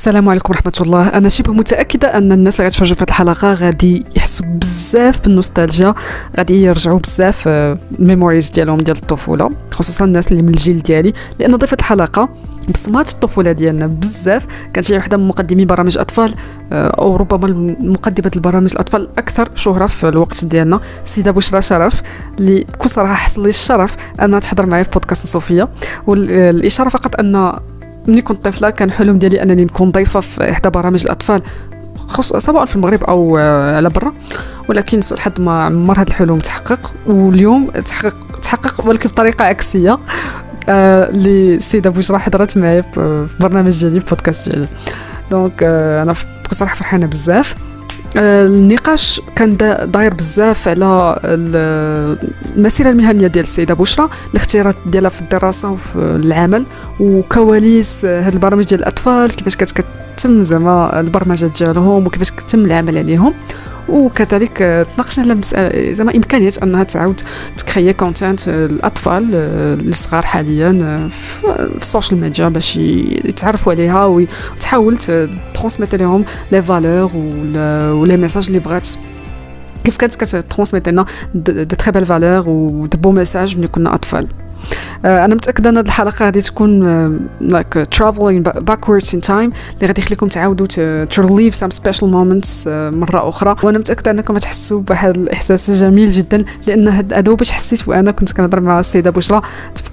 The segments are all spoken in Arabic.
السلام عليكم ورحمة الله. أنا شبه متأكدة أن الناس اللي غيتفرجوا في هذه الحلقة غادي يحسوا بزاف بالنوستالجيا غادي يرجعوا بزاف الميموريز آه، ديالهم ديال الطفولة خصوصا الناس اللي من الجيل ديالي. لأن ضيفة الحلقة بصمات الطفولة ديالنا بزاف. كانت هي واحدة من مقدمي برامج أطفال آه، أو ربما مقدمة البرامج الأطفال الأكثر شهرة في الوقت ديالنا. السيدة بشرى شرف اللي بكل صراحة حصل لي الشرف أنها تحضر معايا في بودكاست صوفيا والإشارة فقط أن ملي كنت طفلة كان حلم ديالي أنني نكون ضيفة في إحدى برامج الأطفال سواء في المغرب أو آه، على برا. ولكن الحظ ما عمر هذا الحلم تحقق. واليوم تحقق تحقق ولكن بطريقة عكسية اللي آه السيده بشرى حضرت معايا في برنامج ديالي في بودكاست ديالي. دونك آه أنا بصراحة فرحانة بزاف. النقاش كان داير بزاف على المسيرة المهنية ديال السيدة بشرى الاختيارات ديالها في الدراسة وفي العمل وكواليس هاد البرامج ديال الأطفال كيفاش كانت كتم زعما البرمجة ديالهم وكيفاش كتم العمل عليهم. وكذلك تناقشنا على زعما إمكانية أنها تعاود ت créer content الأطفال الصغار حاليا في ال social media باش يتعرفوا عليها وتحاول ت transmet لهم les valeurs و les messages اللي بغات. كيف كانت كت transmet لنا de très belles valeurs و de beaux messages ملي كنا أطفال. آه، أنا متأكدة أن هذه الحلقة غادي تكون like traveling backwards in time اللي غادي يخليكم تعاودوا ت relive some special moments مرة أخرى. وأنا متأكدة أنكم تحسوا بواحد الإحساس جميل جدا لأن هذا باش حسيت وأنا كنت كنهضر مع السيدة بشرى.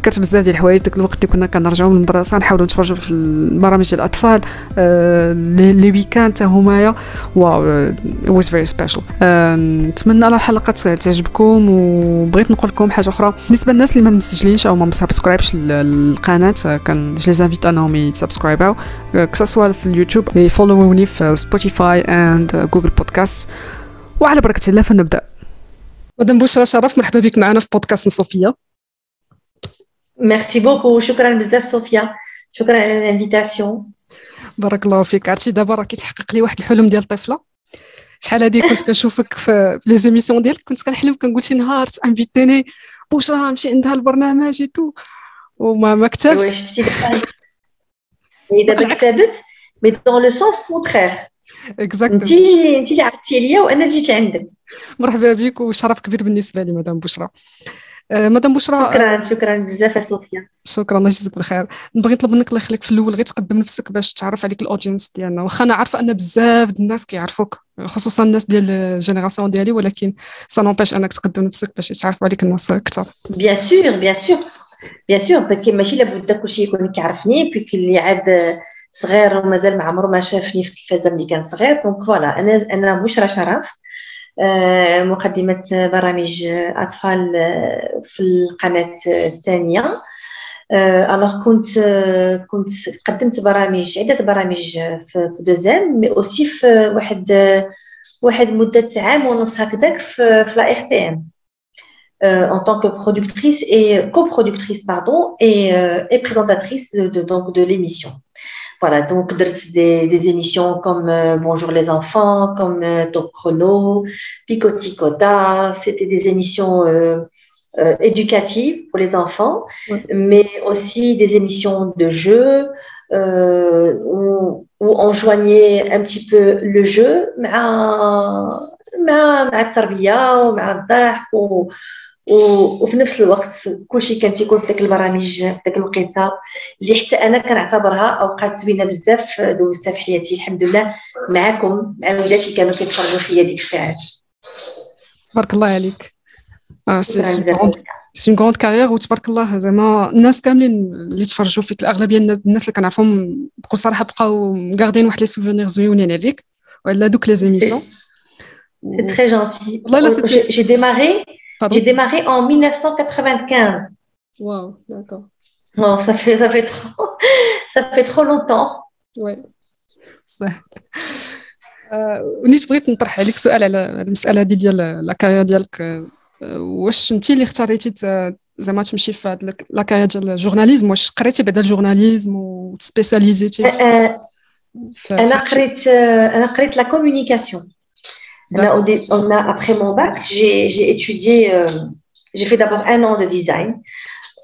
تفكرت بزاف ديال الحوايج داك الوقت اللي كنا كنرجعوا من المدرسة نحاولوا نتفرجوا في البرامج ديال الأطفال آه، les weekends حتى هما yeah wow was very special نتمنى على الحلقة تعجبكم وبغيت نقول لكم حاجة أخرى. بالنسبة للناس اللي ما مسجلينش أو ما م subscribe ش للقناه donc je les invite أنهم يتسبسكرايباو كسوا في اليوتيوب يفولووني في سبوتيفاي اند جوجل بودكاست وعلى بركة الله فنبدأ. مدام بشرى شرف مرحبا بك معنا في بودكاست صوفيا. merci beaucoup شكرا بزاف صوفيا شكرا على ال invitation بارك الله فيك عرفتي دابا راه كيتحقق لي واحد الحلم ديال الطفله شحال هادي كنت كنشوفك في les émissions ديالك كنت كنحلم كنقول شي نهار invite يني بشرى نمشي عندها البرنامج تو وما ما كتبش اي دابا كتبت mais dans le sens contraire exactly انت انت اللي عرضتي ليا وأنا جيت عندك مرحبا بك وشرف كبير بالنسبة لي مدام بشرى مدام بشرى شكرا شكرا بزاف صوفيا. شكرا الله يجزيك بالخير. نبغي نطلب منك الله يخليك في الأول غير تقدم نفسك باش تعرف عليك ال audience ديالنا. واخا أنا عارفة أن بزاف الناس كيعرفوك خصوصا الناس ديال ال génération ديالي ولكن ça n'empêche أنك تقدم نفسك باش يتعرفوا عليك الناس أكثر. bien sûr bien sûr bien sûr ماشي لابد كلشي يكون كيعرفني parce que اللي عاد صغير ومازال ما عمره ما شافني في التلفازة ملي كان صغير. donc voilà أنا أنا بشرى شرف. آه، مقدمة برامج أطفال آه، في القناة الثانية alors آه، كنت كنت قدمت برامج عدة برامج في 2M mais aussi في واحد واحد مدة عام ونص هكذاك في la RTM en tant que productrice et coproductrice pardon et, euh, et présentatrice de, donc de l'émission. Voilà, donc des, des émissions comme euh, Bonjour les enfants, comme euh, Top Chrono, Picoticota, c'était des émissions euh, euh, éducatives pour les enfants, mais aussi des émissions de jeux euh, où, où, on joignait un petit peu le jeu à, à, à وفي نفس الوقت كلشي كان تيكون في ديك البرامج في ديك الوقيته اللي حتى أنا كنعتبرها أوقات زوينة بزاف دوزتها في حياتي. الحمد لله معكم مع الولاد اللي كانوا كيتفرجوا فيا ديك الساعات. تبارك الله عليك. آه c'est c'est grande carrière وتبارك الله زعما الناس كاملين اللي تفرجوا فيك الأغلبية الناس اللي كنعرفهم بكل صراحة بقاو مكاردين واحد les souvenirs زوينين عليك وعلى دوك les émissions c'est très جونتي جي ديماري J'ai démarré en 1995. Wow, d'accord. Non, ça fait, ça fait trop, ça fait trop longtemps. Ouais. صح ونيت بغيت نطرح عليك سؤال على المساله دي ديال la carrière ديالك واش انت اللي اختاريتي زعما تمشي في هاد la carrière ديال ال journalisme واش قريتي بعدا الجورناليزم وتسبيساليزيتي أنا قريت أنا قريت la communication on on a, après mon bac, j'ai étudié, euh, j'ai fait d'abord un an de design.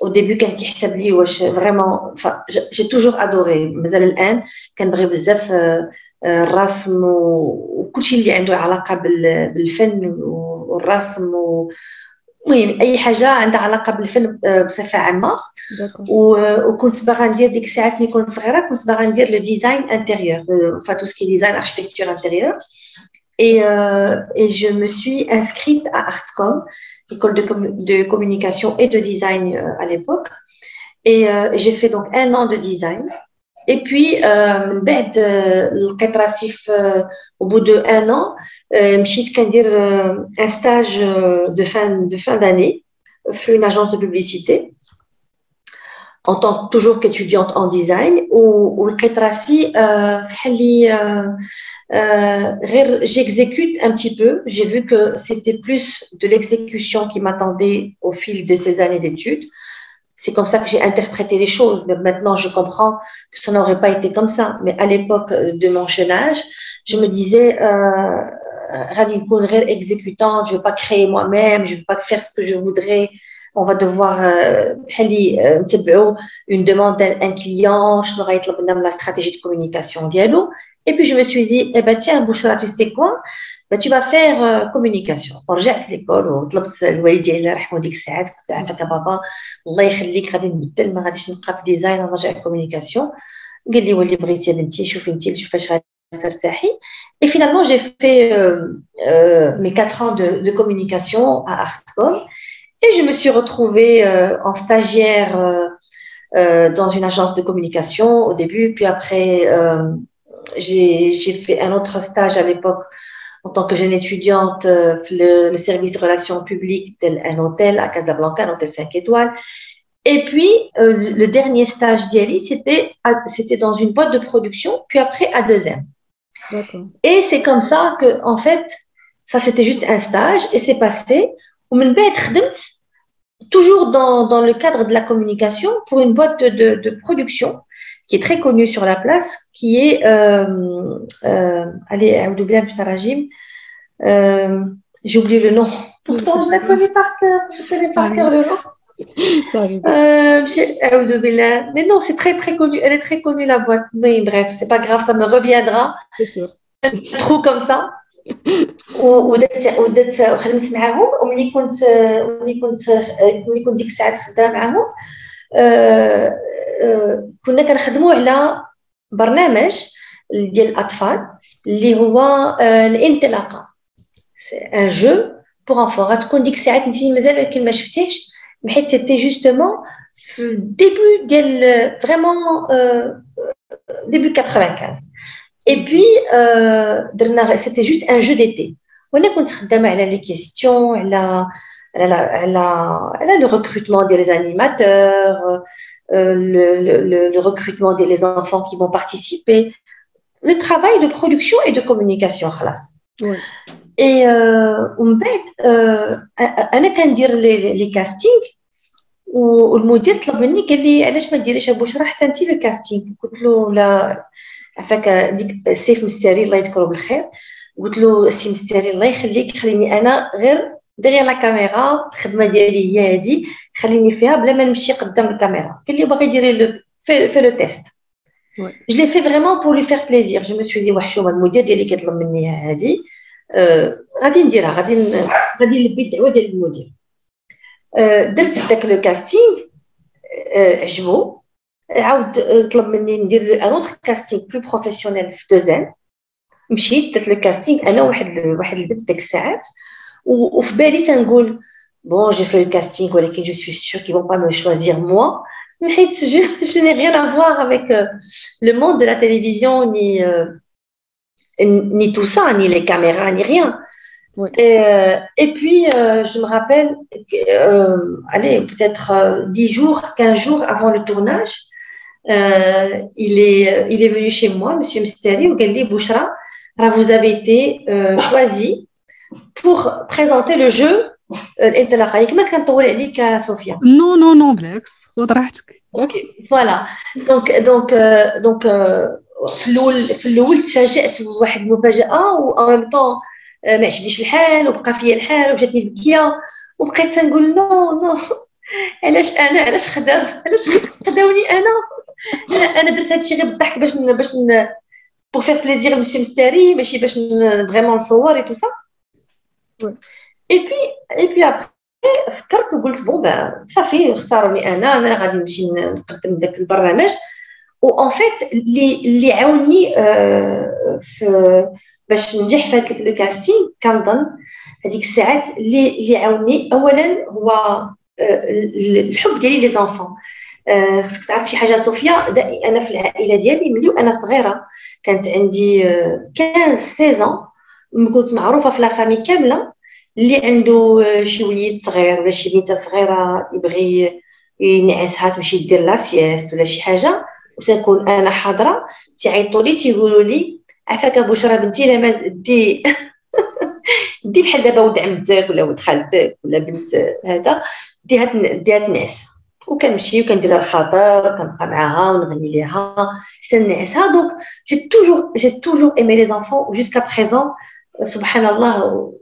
Au début كان كيحسب لي واش vraiment j'ai toujours adoré. مازال الان كنبغي بزاف الرسم وكل شيء اللي عنده علاقة بالفن والرسم المهم أي حاجة عندها علاقة بالفن بصفة عامة. وكنت باغا ندير ديك الساعات ملي كنت صغيرة كنت باغا ندير le design intérieur فا ce qui design architecture intérieure Et, euh, et, je me suis inscrite à Artcom, école de, communication et de design euh, à l'époque. Et euh, j'ai fait donc un an de design. Et puis, euh, ben, bête, le euh, au bout de un an, euh, je suis dire un stage de fin de fin d'année, fait une agence de publicité en tant toujours qu'étudiante en design ou le Ketrasi, euh, euh, euh, j'exécute un petit peu. J'ai vu que c'était plus de l'exécution qui m'attendait au fil de ces années d'études. C'est comme ça que j'ai interprété les choses. Mais maintenant, je comprends que ça n'aurait pas été comme ça. Mais à l'époque de mon jeune âge, je me disais, euh, exécutante, je veux pas créer moi-même, je veux pas faire ce que je voudrais On va devoir euh, une demande d'un client, je n'aurais la stratégie de communication dialo. Et puis je me suis dit, eh ben tiens, Bouchra, tu sais quoi bah, tu vas faire euh, communication ورجعت ليكول وطلبت الوالد ديالي الله يرحمه ديك الساعات قلت له عافاك بابا الله يخليك غادي نبدل ما غاديش نبقى في ديزاين نرجع كومونيكاسيون قال لي ولي بغيتي يا بنتي شوفي انت شوفي فاش ترتاحي Et finalement, j'ai fait euh, euh, mes quatre ans de, de, communication à Artcom et je me suis retrouvée euh, en stagiaire euh, dans une agence de communication au début, puis après, j'ai fait un autre stage à l'époque en tant que jeune étudiante, euh, le, le service relations publiques tel un hôtel à Casablanca, un hôtel 5 étoiles. Et puis, euh, le dernier stage d'Yali, c'était, c'était dans une boîte de production, puis après à 2M. Et c'est comme ça que, en fait, ça c'était juste un stage et c'est passé. Toujours dans, dans le cadre de la communication pour une boîte de, de production qui est très connue sur la place, qui est, euh, euh, allez, euh, j'ai oublié le nom. Pourtant, je la connais par cœur. Je connais par cœur le nom. Ça arrive. Euh, mais non, c'est très très connu. Elle est très connue la boîte. Mais bref, c'est pas grave, ça me reviendra. C'est sûr. Trop comme ça. ودرت ودرت خدمت معاهم. وملي كنت ملي كنت ملي كنت ديك الساعات خدامه معاهم كنا كنخدموا على برنامج ديال الأطفال اللي هو الانطلاقة. Un jeu pour enfants. غتكون ديك الساعات انت مازال ولكن ما شفتيهش حيت c'était justement في début ديال vraiment début 95 et puis درنا c'était juste un jeu d'été وأنا كنت خدامه على les questions على على على على le recrutement ديال les animateurs Euh, le, le, le, recrutement des enfants qui vont participer, le travail de production et de communication. Ouais. Et on أنا كندير les castings والمدير طلب مني قال لي علاش ما ديريش بشرى حتى انت le casting قلت له لا عفاك ديك السي مستاري الله يذكره بالخير قلت له السي مستاري الله يخليك خليني أنا غير derrière la caméra الخدمة ديالي هي هادي خليني فيها بلا ما نمشي قدام الكاميرا. قال لي باغي ديري le f, le test. je l'ai fait vraiment pour lui faire plaisir je suis dit وحشومه المدير ديالي كيطلب مني هادي غادي نديرها غادي غادي نلبي الدعوه ديال المدير درت داك le casting آه عجبو. عاود طلب مني ندير un autre casting plus professionnel في Dauzin مشيت درت le casting أنا واحد واحد البنت ديك الساعات وفي بالي تنقول bon, j'ai fait le casting, je suis sûre qu'ils vont pas me choisir moi. Mais je, je n'ai rien à voir avec euh, le monde de la télévision, ni, euh, ni tout ça, ni les caméras, ni rien. Oui. Et, euh, et, puis, euh, je me rappelle, euh, allez, peut-être 10 jours, 15 jours avant le tournage, il, est, il est venu chez moi, Monsieur Msteri, ou Gali Bouchra, vous avez été choisi pour présenter le jeu الانطلاقه ياك ما كنطول عليك صوفيا non non non بالعكس خذ راحتك ok voilà donc donc donc في الأول في الأول تفاجات بواحد المفاجاه و même temps ما عجبنيش الحال وبقى فيا الحال وجاتني البكيه وبقيت تنقول non non علاش أنا علاش خدام علاش خداوني أنا أنا درت هادشي غير بالضحك باش باش pour faire plaisir monsieur مستاري ماشي باش vraiment نصور et tout ça et puis et puis après فكرت وقلت bon با صافي اختاروني أنا أنا غادي نمشي نقدم داك البرنامج. و en fait اللي اللي عاوني في باش ننجح في هذا le casting كنظن هذيك الساعات اللي اللي عاوني اولا هو الحب ديالي les enfants خصك تعرف شي حاجة صوفيا أنا في العائلة ديالي ملي وأنا صغيرة كانت عندي 15 16 كنت معروفة في la famille كاملة اللي عنده شي وليد صغير ولا شي بنت صغيرة يبغي ينعسها تمشي دير la sieste ولا شي حاجة وتنكون أنا حاضرة. تيعيطوا لي تيقولوا لي عفاك بشرى بنتي لا ما دي دي بحال دابا ولد عمتك ولا ولد خالتك ولا بنت هذا ديها ديها تنعس. وكنمشي وكندير الخاطر كنبقى معاها ونغني ليها. حتى نعسها donc j'ai toujours j'ai toujours aimé les enfants و jusqu'à présent سبحان الله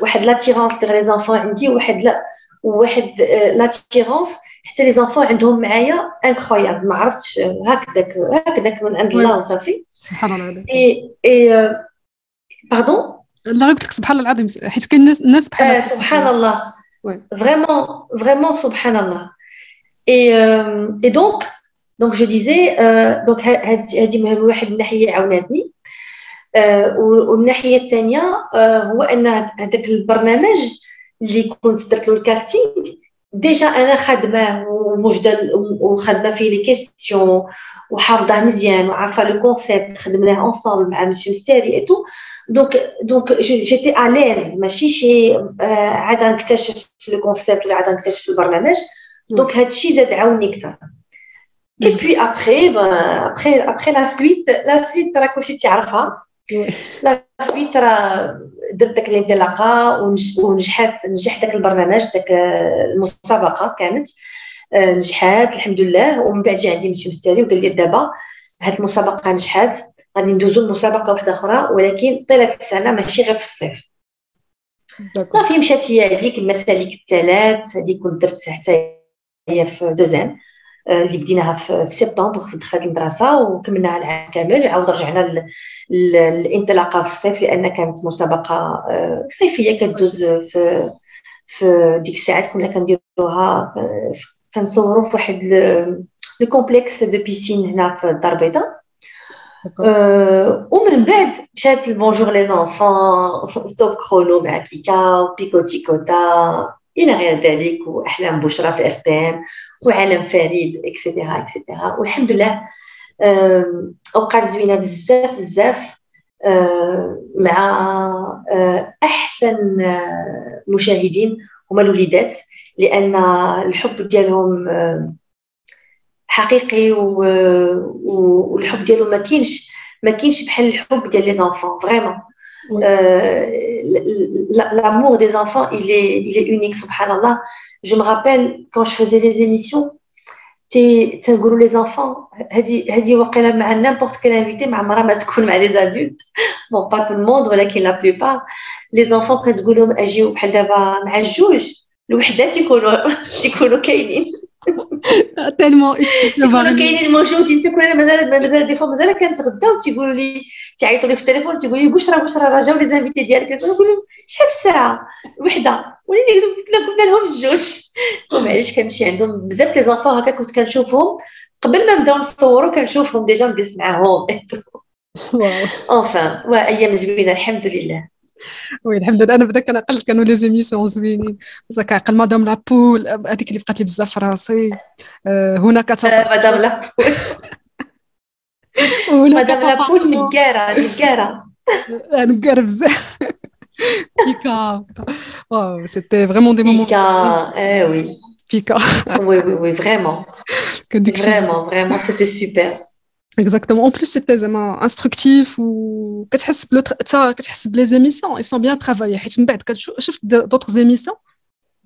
واحد l'attirance vers les enfants عندي واحد la واحد l'attirance حتى les enfants عندهم معايا incroyable ما عرفتش هكذاك هكذاك من عند الله وصافي. سبحان الله. العظيم et et pardon لا قلت لك سبحان الله العظيم حيت كاين الناس الناس بحال آه سبحان الله. vraiment vraiment سبحان الله. et et donc donc je disais donc هذه واحد الناحيه عاونتني والناحيه الثانية هو ان هذاك البرنامج اللي كنت درت له الكاستينغ déjà أنا خادمه وموجده وخادمه فيه les questions وحافظه مزيان وعارفه le concept خدمناه ensemble مع monsieur مستاري et tout donc donc j'étais à l'aise ماشي شي عاد نكتشف le concept ولا عاد نكتشف البرنامج donc هادشي زاد عاوني أكثر. et puis après après après la suite la suite راه كلشي تعرفها. la suite راه درت داك الانطلاقة ونجحت نجح داك البرنامج داك المسابقة كانت. نجحات الحمد لله. ومن بعد جا عندي مسيو مستاري وقال لي دابا هاد المسابقة نجحات غادي ندوزو لمسابقة واحدة أخرى ولكن طيله السنة ماشي غير في الصيف. صافي مشات هي هذيك المسالك الثلاث اللي كنت درت حتى هي في دوزيم اللي بديناها في سبتمبر في دخلت المدرسة وكملناها العام كامل وعاود رجعنا للانطلاقة في الصيف لأن كانت مسابقة صيفية كدوز في في ديك الساعات كنا كنديروها كنصوروا في واحد le complexe de piscines هنا في الدار البيضاء. ومن بعد مشات ال Bonjour les enfants, Top Chrono مع بيكا وبيكوتي كوتا إلى غير ذلك وأحلام بشرى في FM وعالم فريد et cetera et cetera والحمد لله أوقات زوينة بزاف بزاف مع أحسن مشاهدين هما الوليدات لأن الحب ديالهم حقيقي والحب ديالهم ما كاينش ما كاينش بحال الحب ديال les enfants vraiment. L'amour des enfants il est il est unique سبحان الله. Je me rappelle quand je faisais les émissions تنقولوا les enfants هذه هذه واقيلا مع n'importe quel invité مع عمرها ما تكون مع les adultes bon pas tout le monde ولكن la plupart les enfants كتقول لهم اجيو بحال دابا مع الجوج الوحده تيكونوا تيكونوا كاينين tellement تيكونوا كاينين موجودين تيكون أنا مازال مازال des fois مازال كنتغداو تيقولوا لي تيعيطوا لي في التليفون تيقولوا لي بشرى بشرى راه جاو les invités ديالك نقول لهم شحال الساعة وحده وليني كنا قلنا لهم الجوج ومعليش كنمشي عندهم بزاف les enfants هكا كنت كنشوفهم قبل ما نبداو نصوروا كنشوفهم déjà نجلس معاهم enfin أيام زوينه الحمد لله Oui الحمد لله أنا بدا كنعقل كانوا les émissions زوينين بصح كنعقل مدام لابول هذيك اللي بقات لي بزاف راسي هناك مدام لابول مدام لابول نكاره نكاره نكاره بزاف Pika. Oh, c'était vraiment des moments. Pika, eh oui. Pika. oui, oui, oui, vraiment. Vraiment, vraiment, c'était super. Exactement. En plus, c'était زعما instructif و كتحس بلي حتى كتحس بلي les émissions elles sont bien travaillées حيت من بعد كتشوف d'autres émissions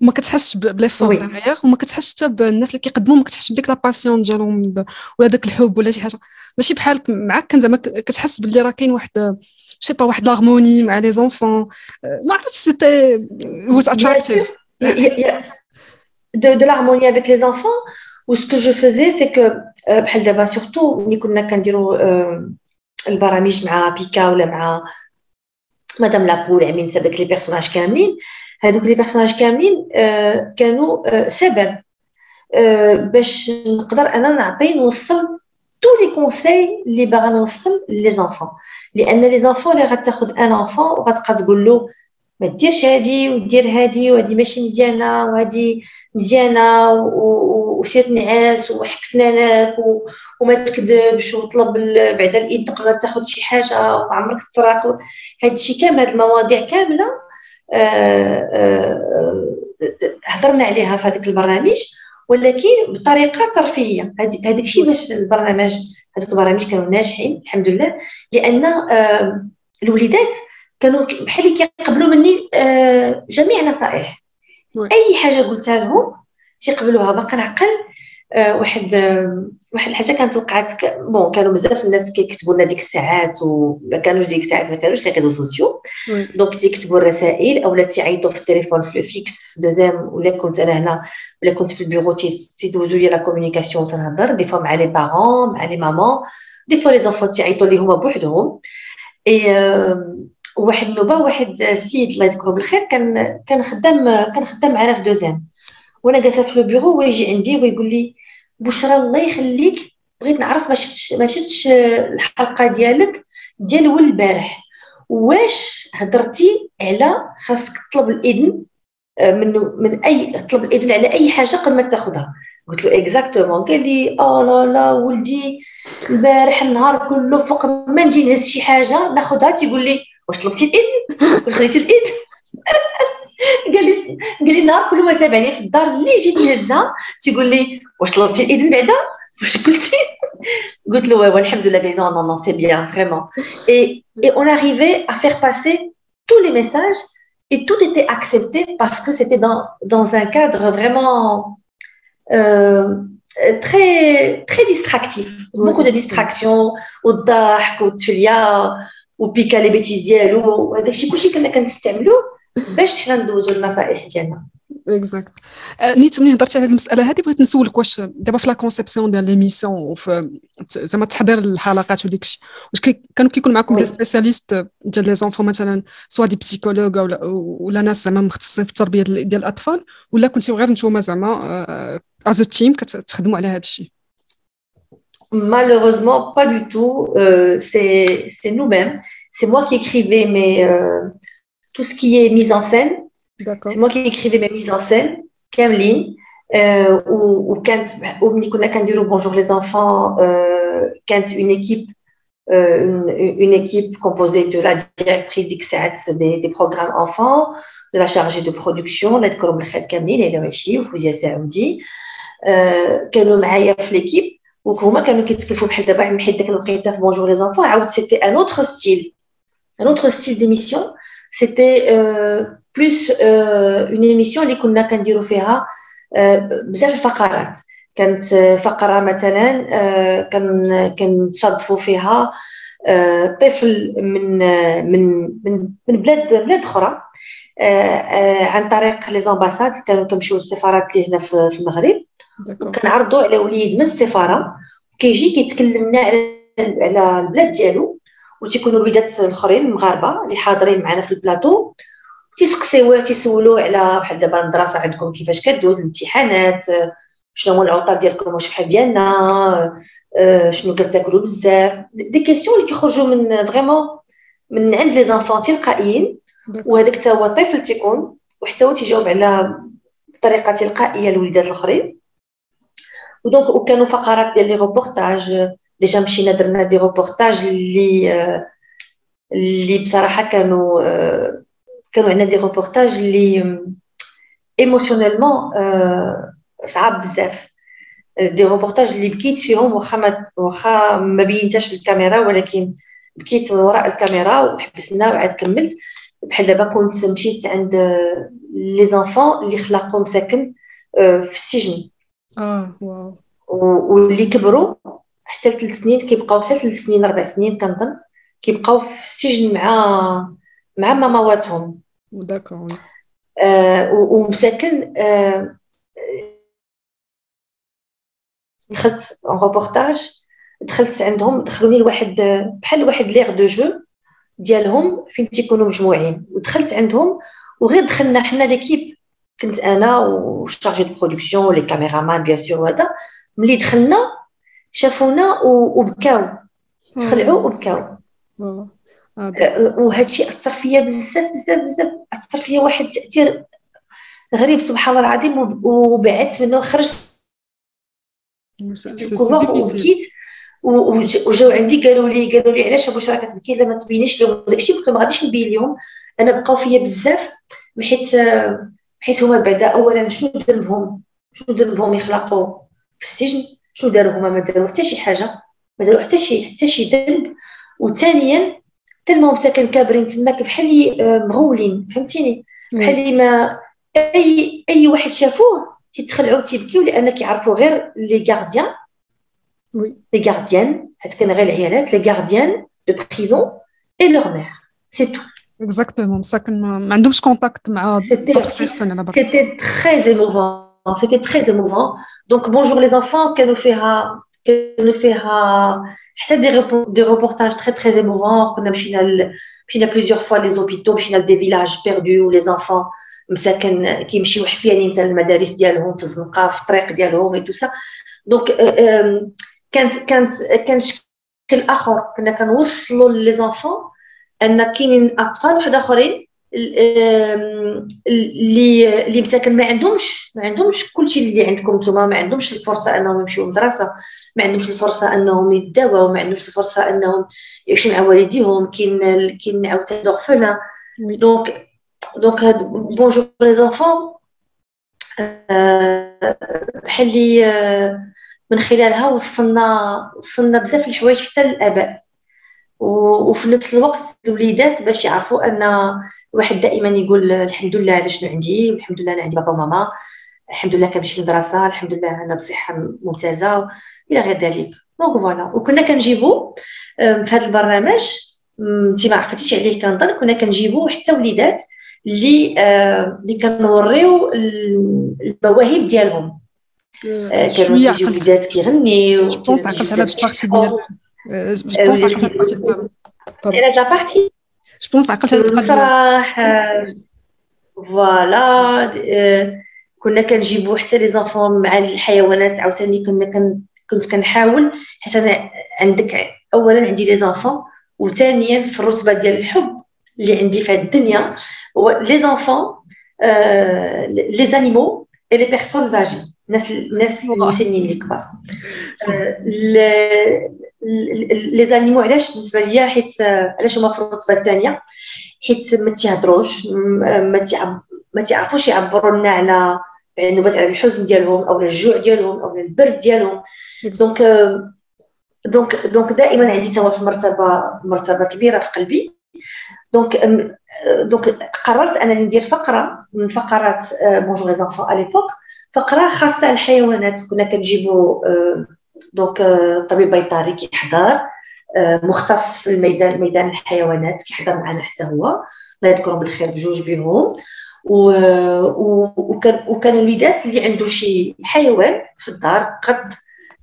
وما كتحسش ب l'effort derrière وما كتحسش حتى بالناس اللي كيقدموا ما كتحسش بديك la passion ديالهم ولا داك الحب ولا شي حاجة ماشي بحالك معاك كان زعما كتحس باللي راه كاين واحد je sais pas واحد l'harmonie مع les enfants ما عرفتش c'était واز attractif de, de l'harmonie avec les enfants que je faisais c'est que بحال دابا surtout ملي كنا كنديروا البرامج مع بيكا ولا مع مدام لابول عمين هذاك les personnages كاملين. هذوك les personnages كاملين كانوا سبب باش نقدر أنا نعطي نوصل tous les conseils اللي باغا نوصل les enfants. لأن les enfants اللي غتاخذ un enfant وغتبقى تقول له ما ديرش هادي ودير هادي وهادي ماشي مزيانة وهادي مزيانة وسير نعاس وحك سنانك وما تكذبش وطلب بعدا الايد قبل تاخذ شي حاجة وعمرك تطرق هادشي كامل هاد المواضيع كاملة آه، آه، هضرنا عليها في هذاك البرنامج ولكن بطريقة ترفيهية. هذاك الشيء باش البرنامج هذوك البرامج كانوا ناجحين الحمد لله لأن آه، الوليدات كانوا بحال اللي كيقبلوا مني آه، جميع النصائح أي حاجة قلتها لهم تيقبلوها. باقي نعقل آه، واحد آه، واحد الحاجة كانت وقعت bon كانوا بزاف الناس كيكتبوا لنا ديك الساعات وما كانوش ديك الساعات ما كانوش les réseaux sociaux donc تيكتبوا الرسائل اولا تيعيطوا في التليفون في ال fixe في دوزيام ولا كنت أنا هنا ولا كنت في البيرو تيدوزوا لي la communication تنهضر des fois مع les parents مع les mamans des fois les enfants تيعيطوا لي هما بوحدهم. اي واحد النوبه واحد سيد الله يذكره بالخير كان كان خدام كان خدام معنا في دوزيم وأنا جالسة في البيرو ويجي عندي ويقول لي بشرى الله يخليك بغيت نعرف ما شفتش ما شفتش الحلقة ديالك ديال ول البارح. واش هضرتي على خاصك تطلب الإذن آه، من من اي تطلب الإذن على أي حاجة قبل ما تاخذها قلت له exactement قال لي آه لا لا ولدي البارح النهار كله فوق ما نجي نهز شي حاجة ناخذها تيقول لي واش طلبتي الاذن قلت خليتي الاذن قال لي قال لي النهار كل ما تابعني في الدار اللي جيت نهزها تيقول لي واش طلبتي الاذن بعدا واش قلتي قلت له ouais, الحمد لله قال لي non non non c'est bien vraiment et et on arrivait à faire passer tous les messages et tout était accepté parce que c'était dans dans un cadre vraiment euh, très très distractif beaucoup de distractions والضحك والتفليه وبيكا les bêtises ديالو وهذاك الشيء كلشي كنا كنستعملو باش حنا ندوزو النصائح ديالنا. exact نيت ملي هضرتي على المسألة هذه بغيت نسولك واش دابا في la conception ديال l'émission وفي زعما تحضير الحلقات وديك الشيء واش كانوا كيكون معكم des spécialistes ديال les enfants مثلا soit des psychologues ولا ولا ناس زعما مختصين في التربية ديال الأطفال ولا كنتيو غير نتوما زعما as team كتخدموا على هذا الشيء Malheureusement, pas du tout. Euh, c'est nous-mêmes. C'est moi qui écrivais mes, euh, tout ce qui est mise en scène. C'est moi qui écrivais mes mises en scène. Camline, euh, ou ben, bonjour les enfants, euh, une équipe euh, une, une, équipe composée de la directrice d'XATS des, des, programmes enfants, de la chargée de production, l'aide Korom Khed Kamil et le Washi, Fouzia Saoudi, qui euh, nous l'équipe. L'équipe وهما كانوا كيتكلفوا بحال دابا حيت داك الوقيته في Bonjour les enfants عاود c'était un autre style un autre style d'émission c'était plus une émission اللي كنا كنديروا فيها بزاف الفقرات. كانت فقرة مثلا كان كنصادفوا فيها طفل من من من من بلاد بلاد أخرى عن طريق les ambassades كانوا كنمشيو للسفارات اللي هنا في المغرب. كنعرضوا على وليد من السفارة كيجي كيتكلم لنا على على البلاد ديالو وتيكونوا الوليدات الآخرين المغاربه اللي حاضرين معنا في البلاطو. تيسقسيوه تيسولوه على بحال دابا الدراسة عندكم كيفاش كدوز الامتحانات شنو هو العطل ديالكم واش بحال ديالنا آه، شنو كتاكلوا بزاف. des questions اللي كيخرجوا من vraiment من عند les enfants تلقائيين. وهذاك حتى هو الطفل تيكون وحتى هو تيجاوب على بطريقه تلقائية الوليدات الآخرين. و donc وكانوا فقرات ديال les reportages déjà مشينا درنا des reportages اللي اللي بصراحة كانوا كانوا عندنا des reportages اللي émotionnellement صعاب بزاف. des reportages اللي بكيت فيهم واخا ما واخا ما بينتاش في الكاميرا ولكن بكيت وراء الكاميرا وحبسنا وعاد كملت. بحال دابا كنت مشيت عند les enfants اللي خلقوا مساكن في السجن. آه واو. واللي كبروا حتى لثلاث سنين كيبقاو حتى ثلاث سنين أربع سنين كنظن كيبقاو في السجن مع مع ماماواتهم d'accord آه ومساكن آه دخلت un reportage دخلت عندهم دخلوني لواحد بحال واحد l'aire de jeux ديالهم فين تيكونوا مجموعين. ودخلت عندهم وغير دخلنا حنا l'équipe. كنت أنا و chargé de production les cameramen bien sûr وهذا ملي دخلنا شافونا وبكاو. تخلعوا وبكاو. وهذا الشيء أثر فيا بزاف بزاف بزاف. أثر فيا واحد التاثير غريب سبحان الله العظيم وبعدت منه خرجت وبكيت. وجاو عندي قالوا لي قالوا لي علاش أبو راك تبكي؟ لا ما تبينيش لهم داكشي قلت ما غاديش نبين لهم أنا بقاو فيا بزاف حيت حيت هما بعدا اولا شنو ذنبهم؟ شنو ذنبهم يخلقوا في السجن؟ شنو داروا هما؟ ما داروا حتى شي حاجة ما داروا حتى شي حتى شي ذنب. وثانيا تلمهم ساكن كابرين تماك بحال مغولين فهمتيني؟ بحال ما أي أي واحد شافوه تيتخلعوا تيبكيو لأن كيعرفوا غير les gardiens oui. les gardiens حيت كان غير العيالات les gardiennes de prison et leurs mères c'est tout exactement مساكن ما عندهمش contact مع c'était très émouvant c'était très émouvant donc Bonjour les enfants كانوا فيها كانوا فيها حتى des des reportages très très émouvants كنا مشينا مشينا plusieurs fois les hôpitaux مشينا ل des villages perdus les enfants مساكن كيمشيو حفيانين حتى المدارس ديالهم في الزنقه في الطريق ديالهم et tout ça donc كانت كانت كان شكل اخر كنا كنوصلوا les enfants أن كاينين أطفال واحد آخرين اللي اللي مساكن ما عندهمش ما عندهمش كلشي اللي عندكم نتوما ما عندهمش الفرصة أنهم يمشيو للمدرسة ما عندهمش الفرصة أنهم يداواو ما عندهمش الفرصة أنهم يعيشوا مع والديهم كاين كاين عاوتاني les orphelinats donc donc هاد Bonjour les enfants بحال لي من خلالها وصلنا وصلنا بزاف الحوايج حتى للآباء. وفي نفس الوقت الوليدات باش يعرفوا أن الواحد دائما يقول الحمد لله على شنو عندي والحمد لله أنا عندي بابا وماما الحمد لله كنمشي للمدرسه الحمد لله أنا بصحة ممتازة إلى غير ذلك. donc voilà وكنا كنجيبو في هذا البرنامج انت ما عقلتيش عليه كنظن كنا كنجيبو حتى وليدات اللي اللي كنوريو المواهب ديالهم. كانوا كيجيو وليدات كيغنيو je pense عقلت على هاد ال partie je pense عقلت على هاد ال partie je pense voilà كنا كنجيبو حتى les enfants مع الحيوانات عاوتاني كنا كن كنت كنحاول حيت أنا عندك اولا عندي les enfants وثانيا في الرتبة ديال الحب اللي عندي في الدنيا. les enfants les animaux et les personnes âgées الناس الناس المسنين الكبار. les animaux علاش بالنسبة ليا حيت علاش هما في الرتبة الثانية؟ حيت ما تيهضروش ما ما تعرفوش يعبروا لنا على نوبات على الحزن ديالهم أو الجوع ديالهم أو البرد ديالهم. donc donc donc دائما عندي توا في مرتبة مرتبة كبيرة في قلبي. donc donc قررت أنني ندير فقرة من فقرات Bonjour les enfants à l'époque فقرة خاصة الحيوانات كنا كنجيبو donc طبيب بيطري كيحضر مختص في الميدان ميدان الحيوانات كيحضر معنا حتى هو. الله يذكرهم بالخير بجوج بهم. و... وكان وكان الوليدات اللي عنده شي حيوان في الدار قط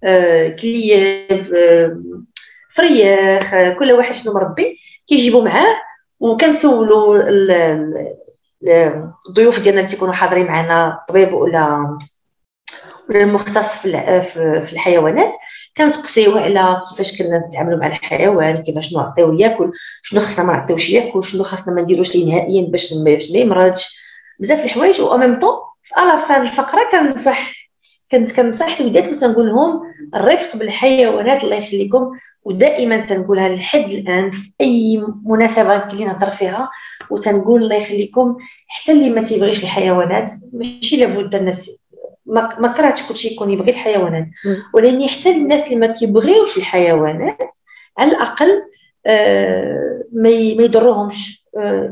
آه، كليب آه، فرياخ كل واحد شنو مربي كيجيبوا معاه. وكنسولوا الضيوف ديالنا تيكونوا حاضرين معنا طبيب ولا المختص في الحيوانات. كنسقسيوه على كيفاش كنا نتعاملوا مع الحيوان كيفاش نعطيوه ياكل شنو خصنا ما نعطيوش ياكل شنو خصنا ما نديروش ليه نهائيا باش ما يمرضش. بزاف الحوايج و ميم طون على فان الفقرة كنصح كنت كنصح الوليدات كنت نقول لهم الرفق بالحيوانات الله يخليكم ودائما تنقولها لحد الآن في أي مناسبة كلي نهضر فيها. وتنقول الله يخليكم حتى اللي ما تيبغيش الحيوانات ماشي لابد الناس ما كرهتش كلشي يكون يبغي الحيوانات. ولكن حتى الناس اللي ما كيبغيوش الحيوانات على الأقل آه ما يضرهمش آه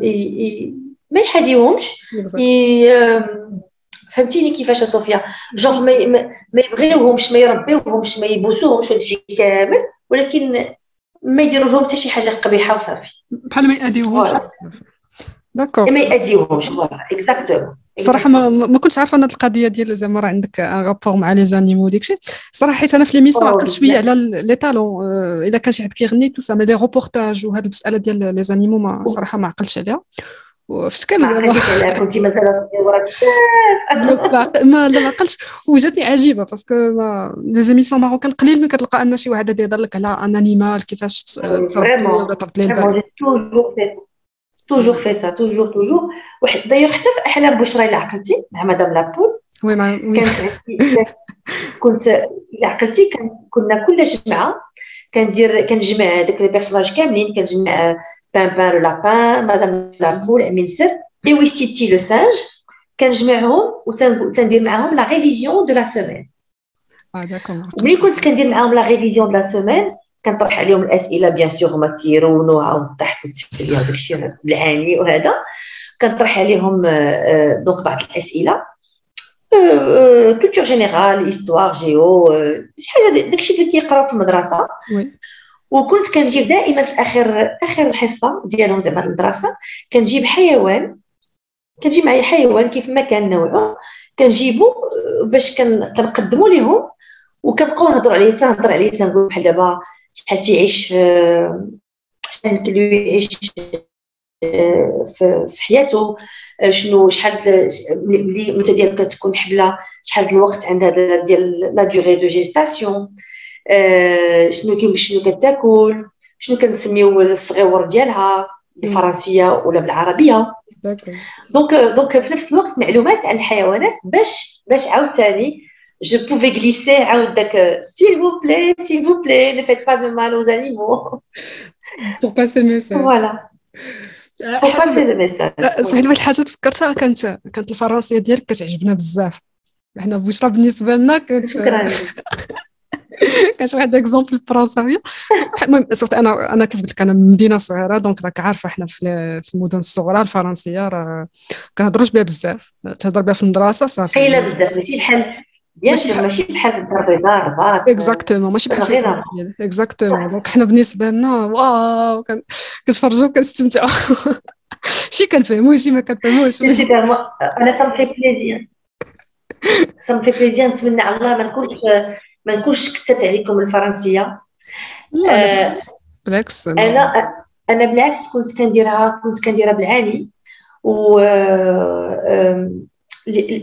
ما يحاديوهمش فهمتيني كيفاش صوفيا جونغ ما, يبغيوهمش ما يربيوهمش ما يبوسوهمش هادشي كامل ولكن ما يديروا لهم حتى شي حاجة قبيحة وصافي. بحال ما يأذيوهمش d'accord ما يأذيوهمش voilà exactement صراحة ما, ما كنتش عارفة أن القضية ديال زعما راه عندك un rapport مع les animaux وداكشي صراحة حيت أنا في l'émission عقلت شوية على les talents إلا كان شي حد كيغني tout ça mais les reportages وهاد المسألة ديال les animaux ما صراحة ما عقلتش عليها. وفاش كان زعما كنتي مازال ما لا ما عقلتش. وجاتني عجيبة parce que les émissions marocaines قليل من كتلقى أن شي واحد يهضر لك على un animal كيفاش تربي ولا تربي ليه toujours في توجور في سا توجور توجور واحد d'ailleurs حتى في أحلام بشرى إلا عقلتي مع madame Lapoule oui مع كنت إلا عقلتي كنا كل جمعه كندير كنجمع داك les personnages كاملين كنجمع Pan le lapin madame Lapoule أمين سر إي Ouistiti le singe كنجمعهم وتندير معاهم la révision de la semaine آه d'accord ملي كنت كندير معاهم la révision de la semaine كنطرح عليهم الأسئلة bien sûr هما كيرونوها والضحك والتفكير وداك الشيء العاني وهذا. كنطرح عليهم donc بعض الأسئلة. culture générale histoire géo شي حاجة داكشي اللي كيقراو في المدرسة. وكنت كنجيب دائما في اخر آخر الحصة ديالهم زعما المدرسة كنجيب حيوان. كنجيب معايا حيوان كيف ما كان نوعه. كنجيبو باش كنقدمو ليهم. وكنبقاو نهضروا عليه تنهضر عليه تنقول بحال دابا شحال تيعيش شحال يمكن يعيش في حياته؟ شنو شحال ملي لا ماما ديالو كتكون حبلة؟ شحال الوقت عندها ديال la durée de gestation؟ شنو كي شنو كتاكل؟ شنو كنسميو الصغيور ديالها؟ بالفرنسيه ولا بالعربية؟ donc donc في نفس الوقت معلومات على الحيوانات باش باش عاوتاني je pouvais glisser s'il vous plaît, s'il vous plaît, ne faites pas de mal aux animaux. Pour passer le message. Voilà. Pour passer le message. صحيح واحد الحاجة تفكرتها كانت كانت الفرنسية ديالك كتعجبنا بزاف حنا بوشرا بالنسبة لنا كانت شكرا كانت واحد exemple فرنساويه المهم صرت أنا أنا كيف قلت لك أنا من مدينة صغيرة donc راك عارفة حنا في في المدن الصغرى الفرنسية راه ما كنهضروش بها بزاف تهضر بها في المدرسة صافي قليله بزاف ماشي بحال ماشي ماشي بحال البيضاء الرباط exactement ماشي بحال exactement donc حنا بالنسبة لنا waouh كنتفرجوا وكنستمتعوا شي كنفهموا شي ما كنفهموش أنا ça fait plaisir ça fait plaisir نتمنى على الله ما نكونش ما نكونش كترت عليكم الفرنسية. لا بالعكس أنا أنا بالعكس كنت كنديرها كنت كنديرها بالعاني. و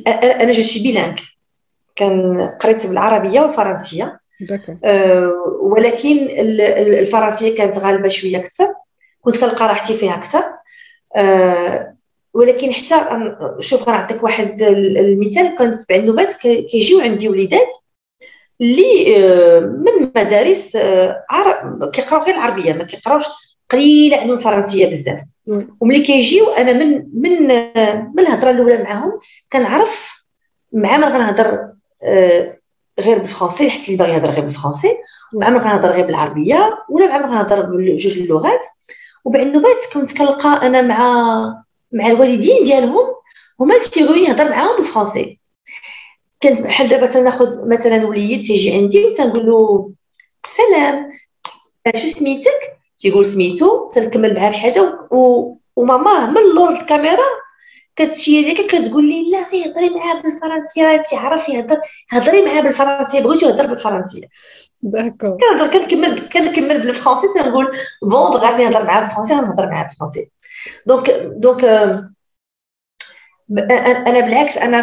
أنا جو سوي بيلانك كان قريت بالعربية والفرنسية. أه ولكن الفرنسية كانت غالبة شوية أكثر. كنت كنلقى راحتي فيها أكثر. أه ولكن حتى شوف غنعطيك واحد المثال. كنت بعد كيجيو عندي وليدات اللي أه من مدارس عرب كيقراو غير العربية ما كيقراوش قليله عندهم الفرنسيه بزاف. وملي كيجيو أنا من من من الهضرة الأولى معاهم كنعرف مع من غنهضر آه، غير بالفرنسي حيت اللي باغي يهضر غير بالفرنسي. مع ما كنهضر غير بالعربية ولا مع ما كنهضر بجوج اللغات. وبعد النوبات كنت كنلقى أنا مع مع الوالدين ديالهم هما تيغيو يهضر معاهم بالفرنسي. كانت بحال دابا تناخذ مثلا وليد تيجي عندي وتنقول له سلام شو سميتك؟ تيقول سميتو تنكمل معاه في حاجة و... وماما من اللور الكاميرا كتشير لك كتقول لي لا غير هضري معاه بالفرنسيه تيعرف يهضر هضري معاه بالفرنسيه بغيتو يهضر بالفرنسيه d'accord. كنهضر كنكمل كنكمل بالفرنسي تنقول bon بغات نهضر معاه بالفرنسي غنهضر معاه بالفرنسي. donc donc أنا بالعكس أنا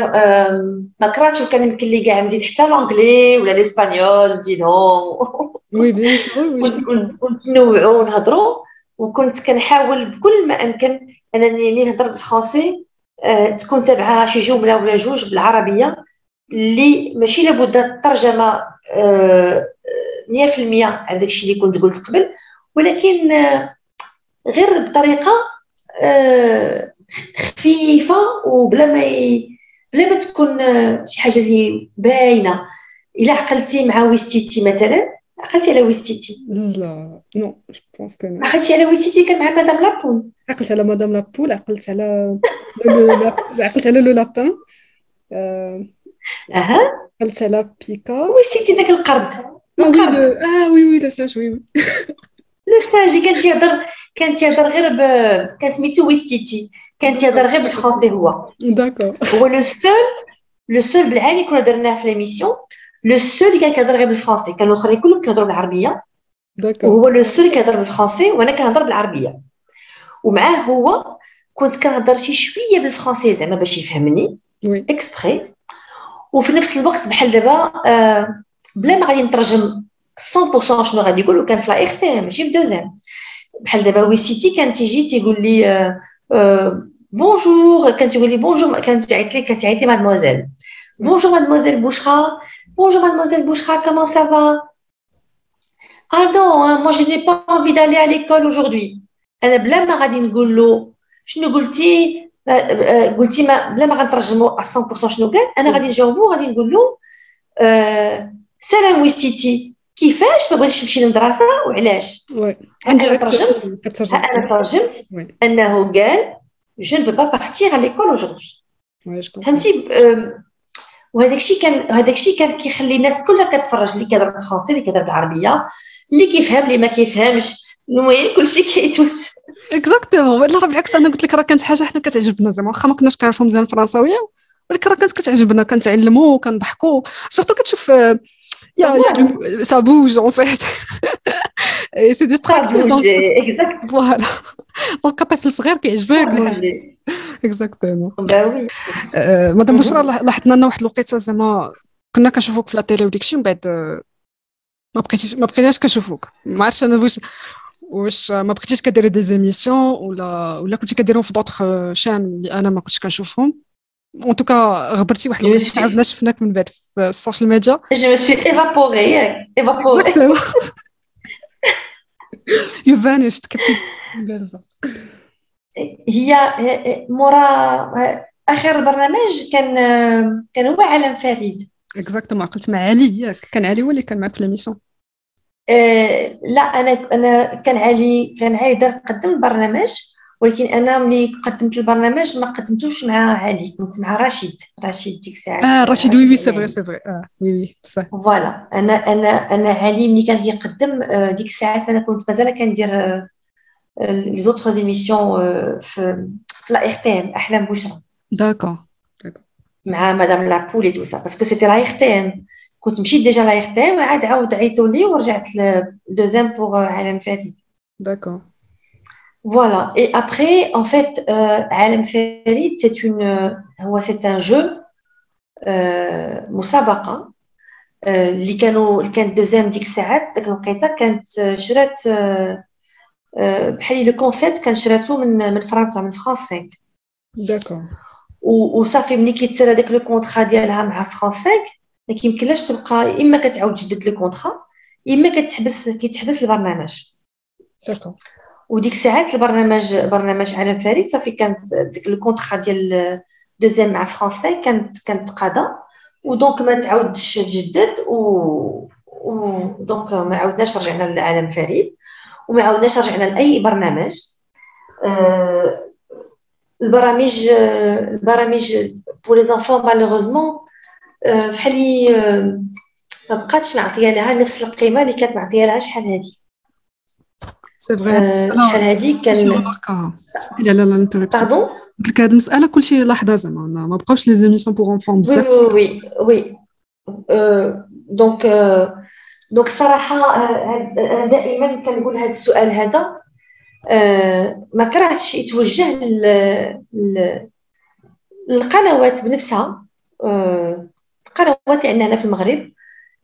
ما كرهتش وكان يمكن لي كاع نزيد حتى l'anglais ولا l'espagnol نزيدهم oui bien ونوعوا ونهضروا وكنت كنحاول بكل ما أمكن أنني نهضر بالفرنسي. تكون تابعه شي جملة ولا جوج بالعربية اللي ماشي لابد الترجمة 100% آه، على داكشي اللي كنت قلت قبل ولكن آه، غير بطريقة خفيفة وبلا ما بلا ما تكون شي حاجة اللي باينة. إلا عقلتي مع ويستيتي مثلا عقلتي على ويستيتي لا non je pense كو عقلتي على ويستيتي كان مع madame la poule عقلت على madame la poule عقلت على عقلت على le lapin أها عقلت على بيكا ويستيتي داك القرد آه oui oui le singe oui oui le singe اللي كان تيهضر كان تيهضر غير ب كان سميتو ويستيتي كان تيهضر غير بالفرنسي هو d'accord هو le seul le seul بالعاني كنا درناه في l'émission le seul اللي كان كيهضر غير بالفرنسي كانوا الآخرين كلهم كيهضروا بالعربية. وهو le seul كيهضر بالفرنسي وأنا كنهضر بالعربية. ومعاه هو كنت كنهضر شي شوية بالفرنسي زعما باش يفهمني oui exprès وفي نفس الوقت بحال دابا آه بلا ما غادي نترجم 100% شنو غادي يقول وكان في la 2 ماشي في deuxième. بحال دابا ويستيتي كان تيجي تيقول لي آه آه bonjour كان تيقول لي bonjour كان تعيط لي كان تعيط لي mademoiselle. bonjour mademoiselle بوشرا bonjour mademoiselle بوشرا comment ça va Pardon, moi je n'ai pas envie d'aller à l'école aujourd'hui. أنا بلا ما غادي نقول له شنو قلتي قلتي ما بلا ما غنترجمو 100% شنو قال أنا غادي نجاوبو غادي نقول له آه سلام ويستيتي كيفاش ما بغيتش تمشي للمدرسه وعلاش oui أنا ترجمت أنا ترجمت انه قال je ne veux pas partir à l'école aujourd'hui. فهمتي وهذاك الشيء كان هذاك الشيء كان كيخلي الناس كلها كتفرج اللي كيهضر بالفرنسي اللي كيهضر بالعربيه اللي كيفهم اللي ما كيفهمش. المهم كلشي كيتوس exactement لا بالعكس أنا قلت لك راه كانت حاجة حنا كتعجبنا زعما. واخا ما كناش كنعرفوا مزيان الفرنساوية ولكن راه كانت كتعجبنا كنتعلموا وكنضحكوا surtout كتشوف il y a ça bouge en fait c'est distractif voilà donc طفل صغير كيعجبك exactement bah oui madame بشرى لاحظنا لنا واحد الوقيته زعما كنا كنشوفوك في la télé وديك من بعد ما بقيتيش ما بقيناش كنشوفوك ما عرفتش أنا واش واش ما بقيتيش كديري des émissions ولا ولا كنتي كديرهم في d'autres chaînes اللي أنا ما كنتش كنشوفهم en tout cas غبرتي واحد الوقت عاودنا شفناك من بعد في ال social media je suis évaporée évaporée you vanished هي مورا آخر برنامج كان كان هو عالم فريد. exactement قلت مع علي ياك كان علي هو اللي كان معك في l'émission آه لا أنا أنا كان علي كان علي دار قدم البرنامج ولكن أنا ملي قدمت البرنامج ما قدمتوش مع علي كنت مع رشيد رشيد ديك الساعة. آه رشيد oui oui c'est vrai c'est vrai آه oui oui بصح. Voilà. أنا أنا أنا علي ملي كان كيقدم ديك الساعات أنا كنت مازال كندير les autres émissions في في la RTM أحلام بشرى d'accord مع مدام لابول et tout ça parce que c'était la RTM. كنت مشيت déjà la RTM عاد عاود عيطوا لي ورجعت deuxième pour عالم فريد d'accord Voilà. Et après, en fait, euh, عالم فريد, c'est une, euh, c'est un jeu, euh, مسابقة اللي كانوا اللي كانت 2M ديك الساعات ديك الوقيته كانت شرات بحال le concept كان شراتو من من فرنسا من فرانس 5 d'accord وصافي ملي كيتسال هذاك le contrat ديالها مع فرانس 5 ما كيمكنلاش تبقى اما كتعاود تجدد le contrat اما كتحبس كيتحبس البرنامج d'accord وديك الساعات البرنامج برنامج عالم فريد صافي كانت ديك ال contrat ديال 2M مع فرانس 5 كانت كانت قاده. و donc ما تعاودش تجدد و و donc ما عاودناش رجعنا لعالم فريد. وما عاودناش رجعنا لأي برنامج. أه البرامج البرامج pour les enfants malheureusement فحال ما بقاتش معطيه لها نفس القيمة اللي كانت معطيه لها شحال هادي. c'est vrai شحال هادي كان لا لا لا pardon قلت لك هاد المساله كلشي لاحظه زعما ما بقاوش les émissions pour enfants بزاف oui oui oui donc donc الصراحه أنا دائما كنقول هذا السؤال هذا ما كرهتش يتوجه للقنوات بنفسها القنوات يعني هنا في المغرب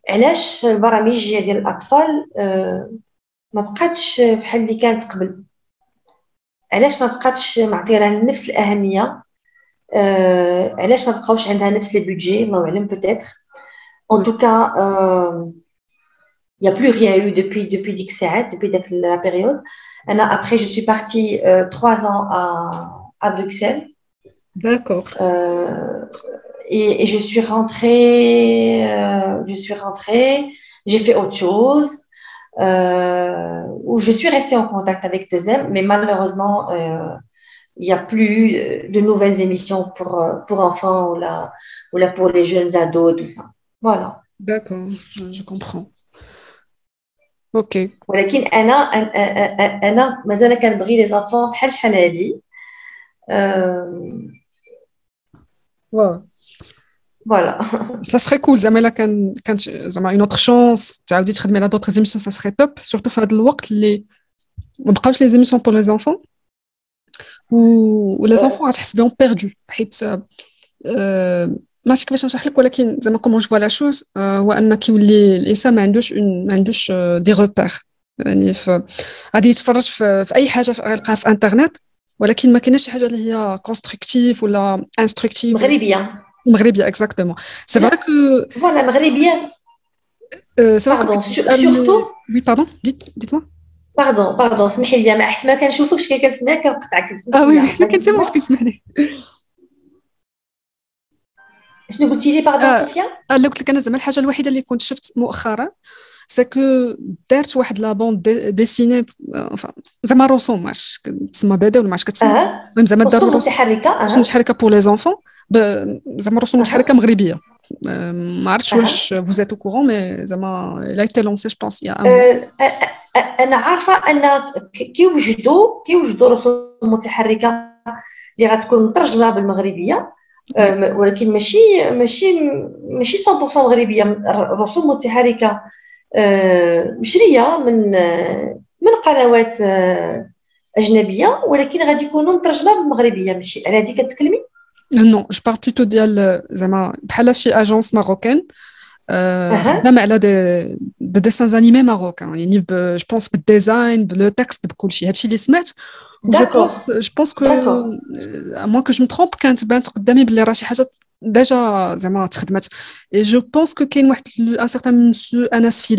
علاش البرامج ديال الاطفال ما بقاتش بحال اللي كانت قبل علاش ما بقاتش معطيه لها نفس الاهميه آه علاش ما بقاوش عندها نفس البودجي الله اعلم بوتيتر ان توكا il n'y a plus rien eu depuis depuis ديك الساعات depuis داك la période انا après je suis partie euh, trois ans à à Bruxelles d'accord euh, et, et je suis rentrée euh, je suis rentrée j'ai fait autre chose euh, où je suis restée en contact avec Deuxième, mais malheureusement, euh, il n'y a plus de nouvelles émissions pour, pour enfants ou là, ou là pour les jeunes ados et tout ça. Voilà. D'accord, je comprends. Ok. ولكن انا انا مازال كنبغي لي زافون بحال شحال هادي فوالا ça serait cool زعما الا كان كانت زعما une autre chance تعاودي تخدمي على d'autres émissions ça serait top surtout في هذا الوقت اللي ما بقاوش les émissions pour les enfants و les enfants غتحس بهم perdus حيت ما عرفتش كيفاش نشرح لك ولكن زعما comment je la chose هو ان كيولي الانسان ما عندوش ما عندوش des repères يعني غادي يتفرج في, في اي حاجة غيلقاها في انترنت ولكن ما كايناش شي حاجة اللي هي constructive ولا instructive مغربيه مغربية exactement c'est vrai que voilà vrai surtout oui pardon dites dites-moi pardon pardon سمحي لي ما احسن ما كنشوفكش كي كنسمعك كنقطعك آه oui ما كنسمح لي شنو قلتي لي باردون آه. صوفيا آه قلت لك أنا زعما الحاجة الوحيدة اللي كنت شفت مؤخرا c'est que دارت واحد la bande dessinée زعما رسوم ماش تسمى بدا ولا ماش كتسمى. المهم زعما داروا رسوم متحركة رسوم متحركة pour les enfants زعما رسوم متحركه مغربية. ما عرفتش واش vous êtes au courant mais زعما là était lancée je pense أنا عارفة أن كيوجدوا كيوجدوا رسوم متحركة اللي غتكون مترجمة بالمغربية ولكن ماشي ماشي ماشي 100% مغربية رسوم متحركة مشرية من من قنوات أجنبية ولكن غادي يكونوا مترجمة بالمغربية. ماشي على هذه كتكلمي؟ non je parle plutôt ديال زعما بحال شي agence marocaine خدام على des des dessins animés marocains يعني je pense بال design بلو texte بكلشي هادشي اللي سمعت جو بونس je pense que à moins que je me trompe كانت بانت قدامي بلي راه شي حاجة déjà زعما تخدمت et je pense que كاين واحد un certain monsieur انس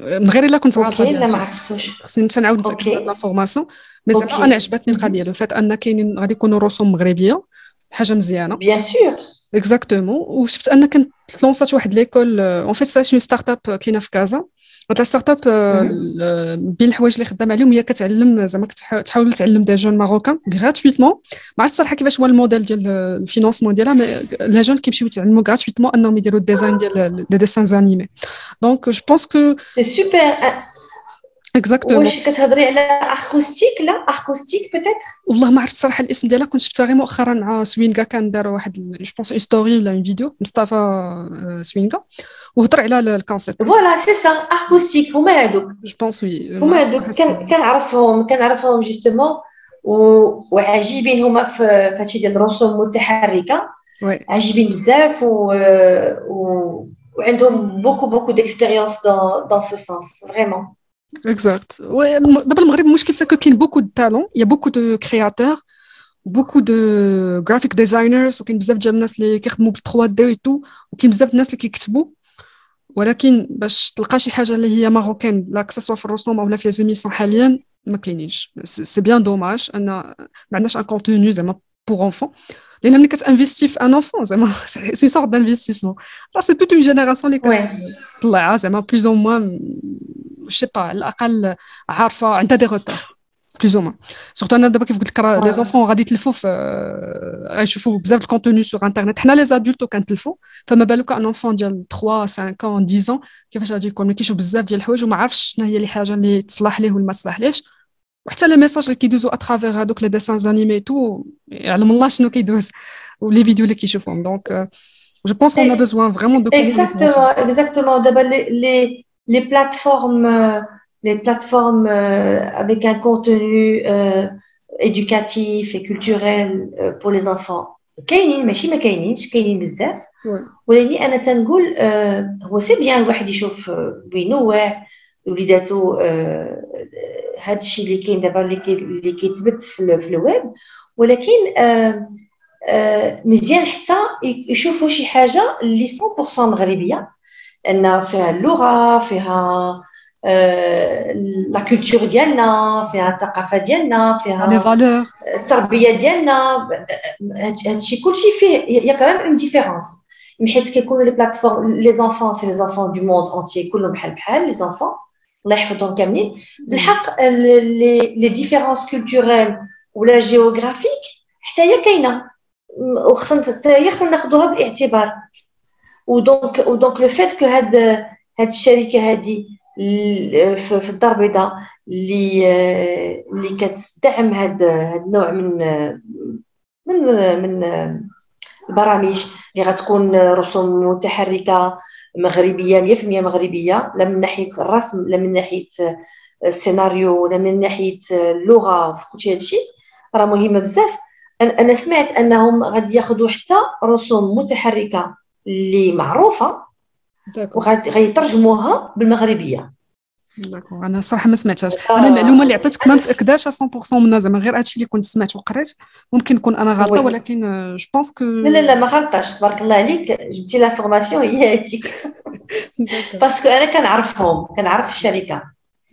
من غير إلا كنت عارفه لا ما عرفتوش. خصني نتعاود نتاكد من l'information mais زعما أنا عجبتني القضية le fait أن كاينين غادي يكونوا رسوم مغربية حاجة مزيانة. bien sûr exactement وشفت أن كنت lançat واحد l'école en fait ça start-up كاينة في كازا. هاد start-up بين الحوايج اللي خدام عليهم هي كتعلم زعما تحاول تعلم des jeunes marocains gratuitement ما عرفتش الصراحه كيفاش هو الموديل ديال ال financement ديالها mais les jeunes كيمشيو يتعلموا gratuitement أنهم يديروا ال design ديال des dessins animés donc je pense que c'est super exactement واش كتهضري على اركوستيك لا اركوستيك peut-être والله ما عرفت الصراحه الاسم ديالها كنت شفتها غير مؤخرا مع سوينغا كان دار واحد je pense une story ولا une vidéo مصطفى سوينغا وهضر على ال concept voilà c'est ça اركوستيك هما هادوك. je pense oui هما هادوك كنعرفهم كنعرفهم justement وعاجبين هما في هادشي ديال الرسوم المتحركة. عاجبين بزاف و, و... وعندهم beaucoup beaucoup d'expérience dans dans ce sens vraiment Exact. Ouais, d'abord, le Maghreb, c'est qu'il y a beaucoup de talents, les graphic designers, وكاين بزاف ديال الناس اللي كيخدموا بال 3 D و وكاين بزاف الناس اللي كيكتبوا ولكن باش تلقى شي حاجة اللي هي marocaine ولا كسوا في الرسوم اولا في les émissions حاليا ما كاينينش c'est bien dommage ان ما عندناش un contenu زعما pour enfants لأن ملي كت investi في un enfant زعما c'est sorte d'investissement راه c'est toute une génération اللي كتطلعها زعما plus ou moins je pas على الاقل عارفه عندها des repères plus ou moins surtout أنا دابا كيف قلت لك راه les enfants غادي يتلفوا في غيشوفوا بزاف ال contenu sur internet حنا les adultes كنتلفوا فما بالك un enfant ديال 3 5 ans 10 ans كيفاش غادي يكون كيشوف بزاف ديال الحوايج وما عارفش شنو هي الحاجة اللي تصلح ليه ولا ما تصلحليش وحتى les messages اللي كيدوزو à travers هادوك les dessins animés tout يعلم الله شنو كيدوز و les vidéos اللي كيشوفهم. donc je pense on a besoin vraiment de اكزاكتومون اكزاكتومون دابا لي les plateformes, euh, les plateformes euh, avec un contenu euh, éducatif et culturel pour les enfants. كاينين ماشي ما كاينينش كاينين بزاف ولكن أنا تنقول هو c'est bien الواحد يشوف وينوع وليداتو هذا الشيء اللي كاين دابا اللي كيتبت في, في الويب ولكن مزيان حتى يشوفوا شي حاجة اللي 100% مغربية ان فيها اللغة فيها la culture ديالنا فيها الثقافة ديالنا فيها التربية ديالنا هادشي كلشي فيه y a quand même une différence حيت كيكونوا les plateformes les enfants c'est les enfants du monde entier كلهم بحال بحال les enfants الله يحفظهم كاملين. بالحق les différences culturelles ولا géographiques حتى هي كاينة. وخصنا حتى هي خصنا ناخذوها بالاعتبار. و donc و donc le fait que هاد هاد الشركة هادي في الدار البيضاء اللي اللي كتدعم هذا النوع من من من البرامج اللي غتكون رسوم متحركة مغربيه 100% مغربية لا من ناحية الرسم لا من ناحية السيناريو ولا من ناحية اللغة في كل هادشي راه مهمه بزاف. أنا سمعت أنهم غادي ياخذوا حتى رسوم متحركة اللي معروفة وغادي يترجموها بالمغربية. داكو أنا صراحة ما سمعتهاش. أنا المعلومة اللي عطيتك ما متاكداش 100% منها زعما غير هادشي اللي كنت سمعت وقريت. ممكن نكون أنا غلطة ولكن je pense que لا لا لا ما غلطاش. تبارك الله عليك جبتي l'information هي هذيك parce que أنا كنعرفهم كنعرف الشركة.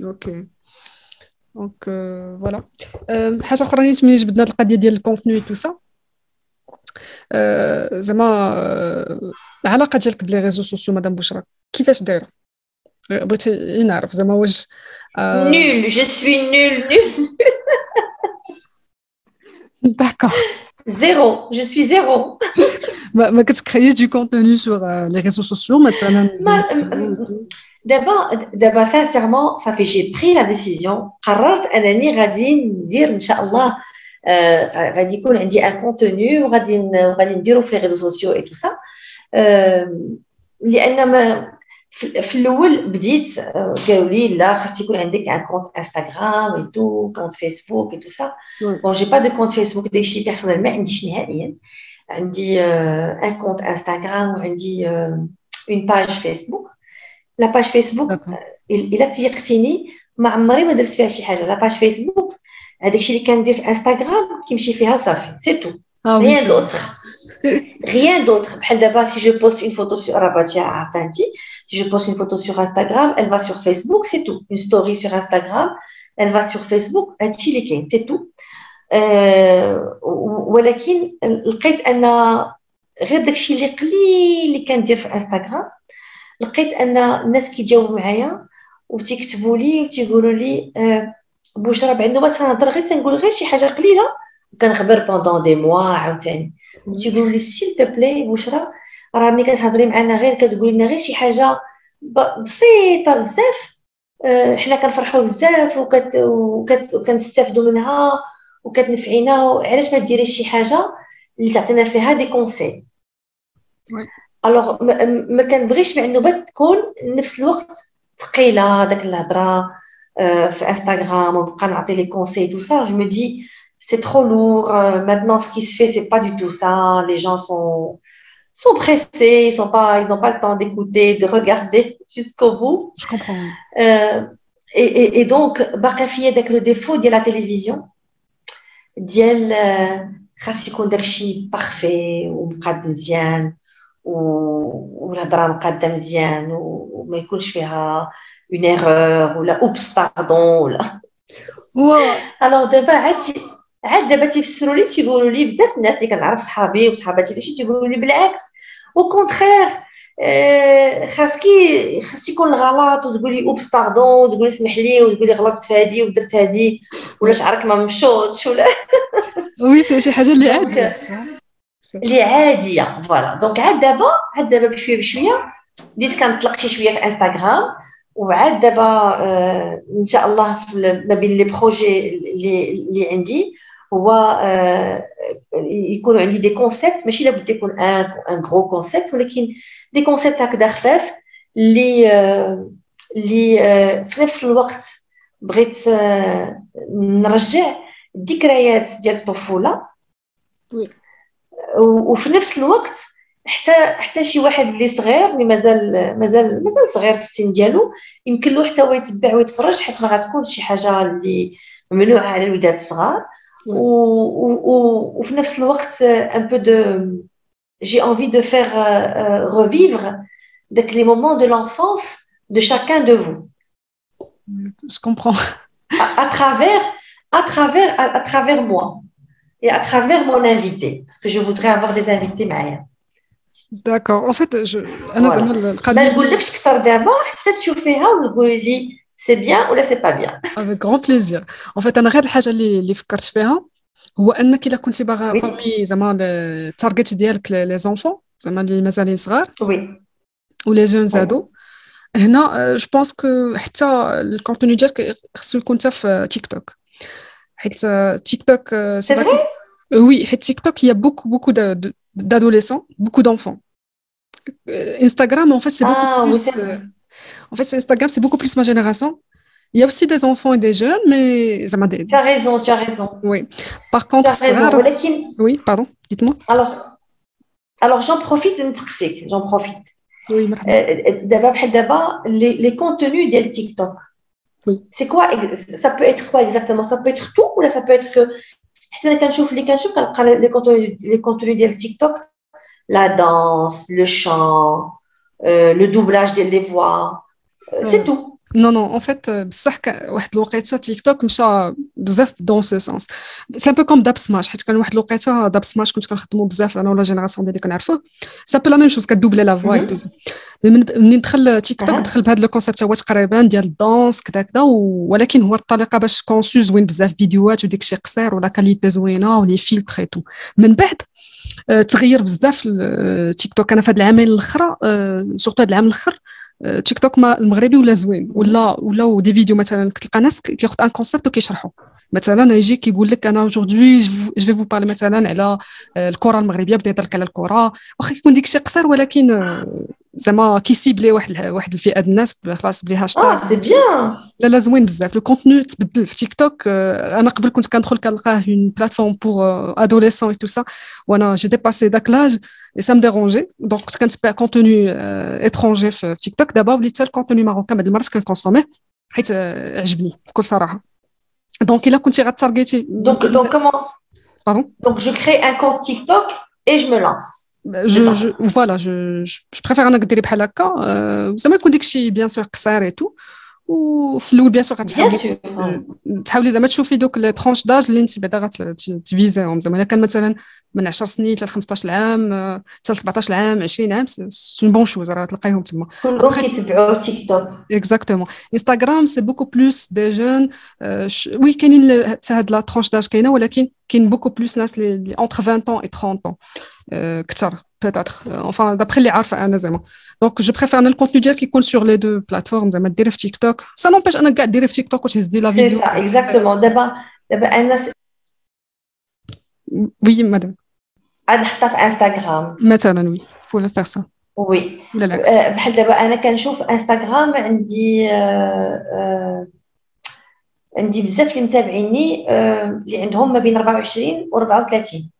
OK donc voilà حاجة أخرى نيت ملي جبدنا هاد القضية ديال ال contenu tout ça زعما العلاقه ديالك ب les réseaux sociaux مدام بشرى كيفاش دايرة؟ بغيتي نعرف زعما واش نول جو سوي نول نول داكور زيرو جو سوي زيرو ما ما كت créer du contenu sur les réseaux sociaux مثلا دابا دابا sincèrement صافي j'ai pris la décision قررت انني غادي ندير ان شاء الله غادي يكون عندي un contenu وغادي وغادي نديرو في les réseaux sociaux et tout ça لأن ما في الأول بديت قالوا لي لا خاص يكون عندك un compte Instagram et tout compte Facebook et tout ça bon j'ai pas de compte Facebook داكشي personnel ما عنديش نهائيا. عندي un compte Instagram وعندي une page Facebook la page Facebook إلا taguيتيني ما عمري ما درت فيها شي حاجة. la page Facebook هذاك الشيء اللي كندير في انستغرام كيمشي فيها وصافي. c'est tout rien d'autre rien d'autre بحال دابا si je poste une photo ça rabat عفانتي Si je poste une photo sur Instagram, elle va sur Facebook, c'est tout. Une story sur Instagram, elle va sur Facebook, c'est tout. ولكن لقيت ان غير داكشي اللي قليل اللي كندير في انستغرام لقيت ان الناس كيجاوبوا معايا وتيكتبوا لي وتيقولوا لي بشرى بعد نوبه تنهضر غير تنقول غير شي حاجة قليله وكنخبر pendant des mois عاوتاني وتيقولوا لي s'il te plaît بشرى راه ملي كتهضري معنا غير كتقولي لنا غير شي حاجة بسيطة بزاف آه، حنا كنفرحوا بزاف وكت... وكنستافدوا منها وكتنفعينا علاش ما ديريش شي حاجة اللي تعطينا فيها des conseils alors ما, كنبغيش النوبات تكون نفس الوقت ثقيلة داك الهضرة آه، في انستغرام ونبقى نعطي لي كونساي تو سا جو مي دي c'est trop lourd. Euh, maintenant, ce qui se fait, c'est pas du tout ça. Les gens sont, sont pressés, ils sont pas, ils n'ont pas le temps d'écouter, de regarder jusqu'au bout. Je comprends. Euh, et, et, et, donc, Bakafia avec le défaut de la télévision, ديال خاص يكون داكشي بارفي ومقاد مزيان والهضره مقاده مزيان وما يكونش فيها une erreur ولا oups pardon ولا alors دابا عاد عاد دابا تيفسروا لي تيقولوا لي بزاف الناس اللي كنعرف صحابي وصحاباتي داكشي تيقولوا لي بالعكس au contraire خاصكي خاص يكون الغلط وتقولي oups pardon وتقولي اسمح لي وتقولي غلطت في هذه ودرت هذه ولا شعرك ما مشوتش ولا oui c'est شي حاجة اللي عاديه اللي عاديه voilà donc عاد دابا عاد دابا بشويه بشويه بديت كنطلق شي شوية في انستغرام وعاد دابا ان شاء الله ما بين les projets اللي اللي عندي هو يكونوا عندي des concepts ماشي لابد يكون un un gros concept ولكن des concepts هكذا خفاف اللي اللي في نفس الوقت بغيت نرجع الذكريات ديال الطفوله وفي نفس الوقت حتى حتى شي واحد اللي صغير اللي مازال مازال مازال صغير في السن ديالو يمكن له حتى هو يتبع ويتفرج حيت راه غتكون شي حاجة اللي ممنوعه على الولاد الصغار ou, au نفس الوقت un peu de j'ai envie de faire euh, revivre les moments de l'enfance de chacun de vous. Je comprends. À, à travers, à travers, à, à, travers moi et à travers mon invité, parce que je voudrais avoir des invités Maya. D'accord. En fait, je. أنا زعما القضية. ما نقولكش كثر دابا حتى تشوفيها وتقولي لي سي بيان ولا c'est pas bien avec grand plaisir en fait أنا غير الحاجة اللي اللي فكرت فيها هو أنك إلا كنتي باغا parmi زعما ال target ديالك les enfants زعما اللي مازالين صغار oui ولا جون زادو هنا جو بونس كو حتى الكونتوني ديالك خصو يكون حتى في تيك توك حيت تيك توك سي وي حيت تيك توك يا بوكو بوكو d'adolescents, beaucoup d'enfants. Instagram, en fait, c'est beaucoup Ah, oui, plus. En fait, Instagram, c'est beaucoup plus ma génération. Il y a aussi des enfants et des jeunes, mais ça m'a Tu as raison, tu as raison. Oui. Par contre, tu as raison. Oui, pardon, dites-moi. Alors, alors j'en profite, j'en profite. Oui, euh, euh, D'abord, d'abord les, les contenus des TikTok. Oui. C'est quoi Ça peut être quoi exactement? Ça peut être tout ou là ça peut être que. C'est les contenus, les contenus des TikTok, la danse, le chant, euh, le doublage des voix. Non, non, en fait, euh, بصح واحد الوقيته تيك توك مشى بزاف دون سو سونس c'est un peu comme Dubsmash حيت كان واحد الوقيته Dubsmash كنت كنخدمو بزاف أنا ولا génération ديالي كنعرفوه. c'est un peu la même chose que doubler la voix. من منين دخل تيك توك. دخل بهذا le concept هو تقريبا ديال ال danse كذا كذا ولكن هو الطريقة باش conçu زوين بزاف فيديوهات وديك الشيء قصير ولا qualité زوينة و les filtres tout من بعد آه، تغير بزاف تيك توك أنا في هاد العامين الأخرى surtout هاد العام الأخر آه، تيك توك ما المغربي ولا زوين؟ ولا ولا des vidéos مثلا كتلقى ناس كياخذ un concept وكيشرحوا مثلا يجي كيقول لك أنا aujourd'hui je veux parler مثلا على آه، الكرة المغربية بدا يهضر على الكرة. واخا يكون ديك الشيء قصير ولكن آه، زعما كي cibler واحد ال- واحد الفئة ديال الناس خلاص بلي ah هاشتاغ c'est bien. لا لا زوين بزاف. le contenu تبدل في تيك توك آه، أنا قبل كنت كندخل كنلقاه une plateforme pour adolescents et tout ça وأنا j'ai dépassé داك l'âge et ça dérangeait donc كنت كنتبع contenu étranger في في تيك توك دابا وليت حتى ال contenu marocain بعض المرات كن consommer يه حيت آه، عجبني بكل صراحة. donc إلا كنتي غا targeter donc donc comment Pardon donc je crée un compte TikTok et je me lance. je je voilà je je préfère انك ديري بحال هكا آه، زعما يكون داك الشيء bien sûr قصير et tout وفي الأول bien sûr bien غتحاولي sûr. تحاولي زعما تشوفي دوك les tranches d'âge اللي انت بعدا غت viser يهم زعما الا كان مثلا من 10 سنين حتى 15 عام آه، حتى 17 عام 20 عام c'est une bonne chose راه تلقايهم تما. كلهم كيتبعوا TikTok exactement انستغرام c'est beaucoup plus des jeunes oui كاينين هاد la tranche d'âge كاينة ولكن كاين beaucoup plus ناس اللي entre 20 ans et 30 ans. آه، كثر peut-être enfin d'après اللي عارفه أنا زعما donc je préfère ان ال contenu ديالك يكون sur les deux plateformes زعما ديري في TikTok ça n'empêche أنا كاع ديري في تيك توك وتهزي la ces vidéos ça exactement دابا دابا أنا oui مادام عاد نحطها في انستغرام مثلا oui faut faire ça oui ولا العكس بحال دابا أنا كنشوف انستغرام عندي آه، آه، عندي بزاف اللي متابعيني آه، اللي عندهم ما بين 24 و 34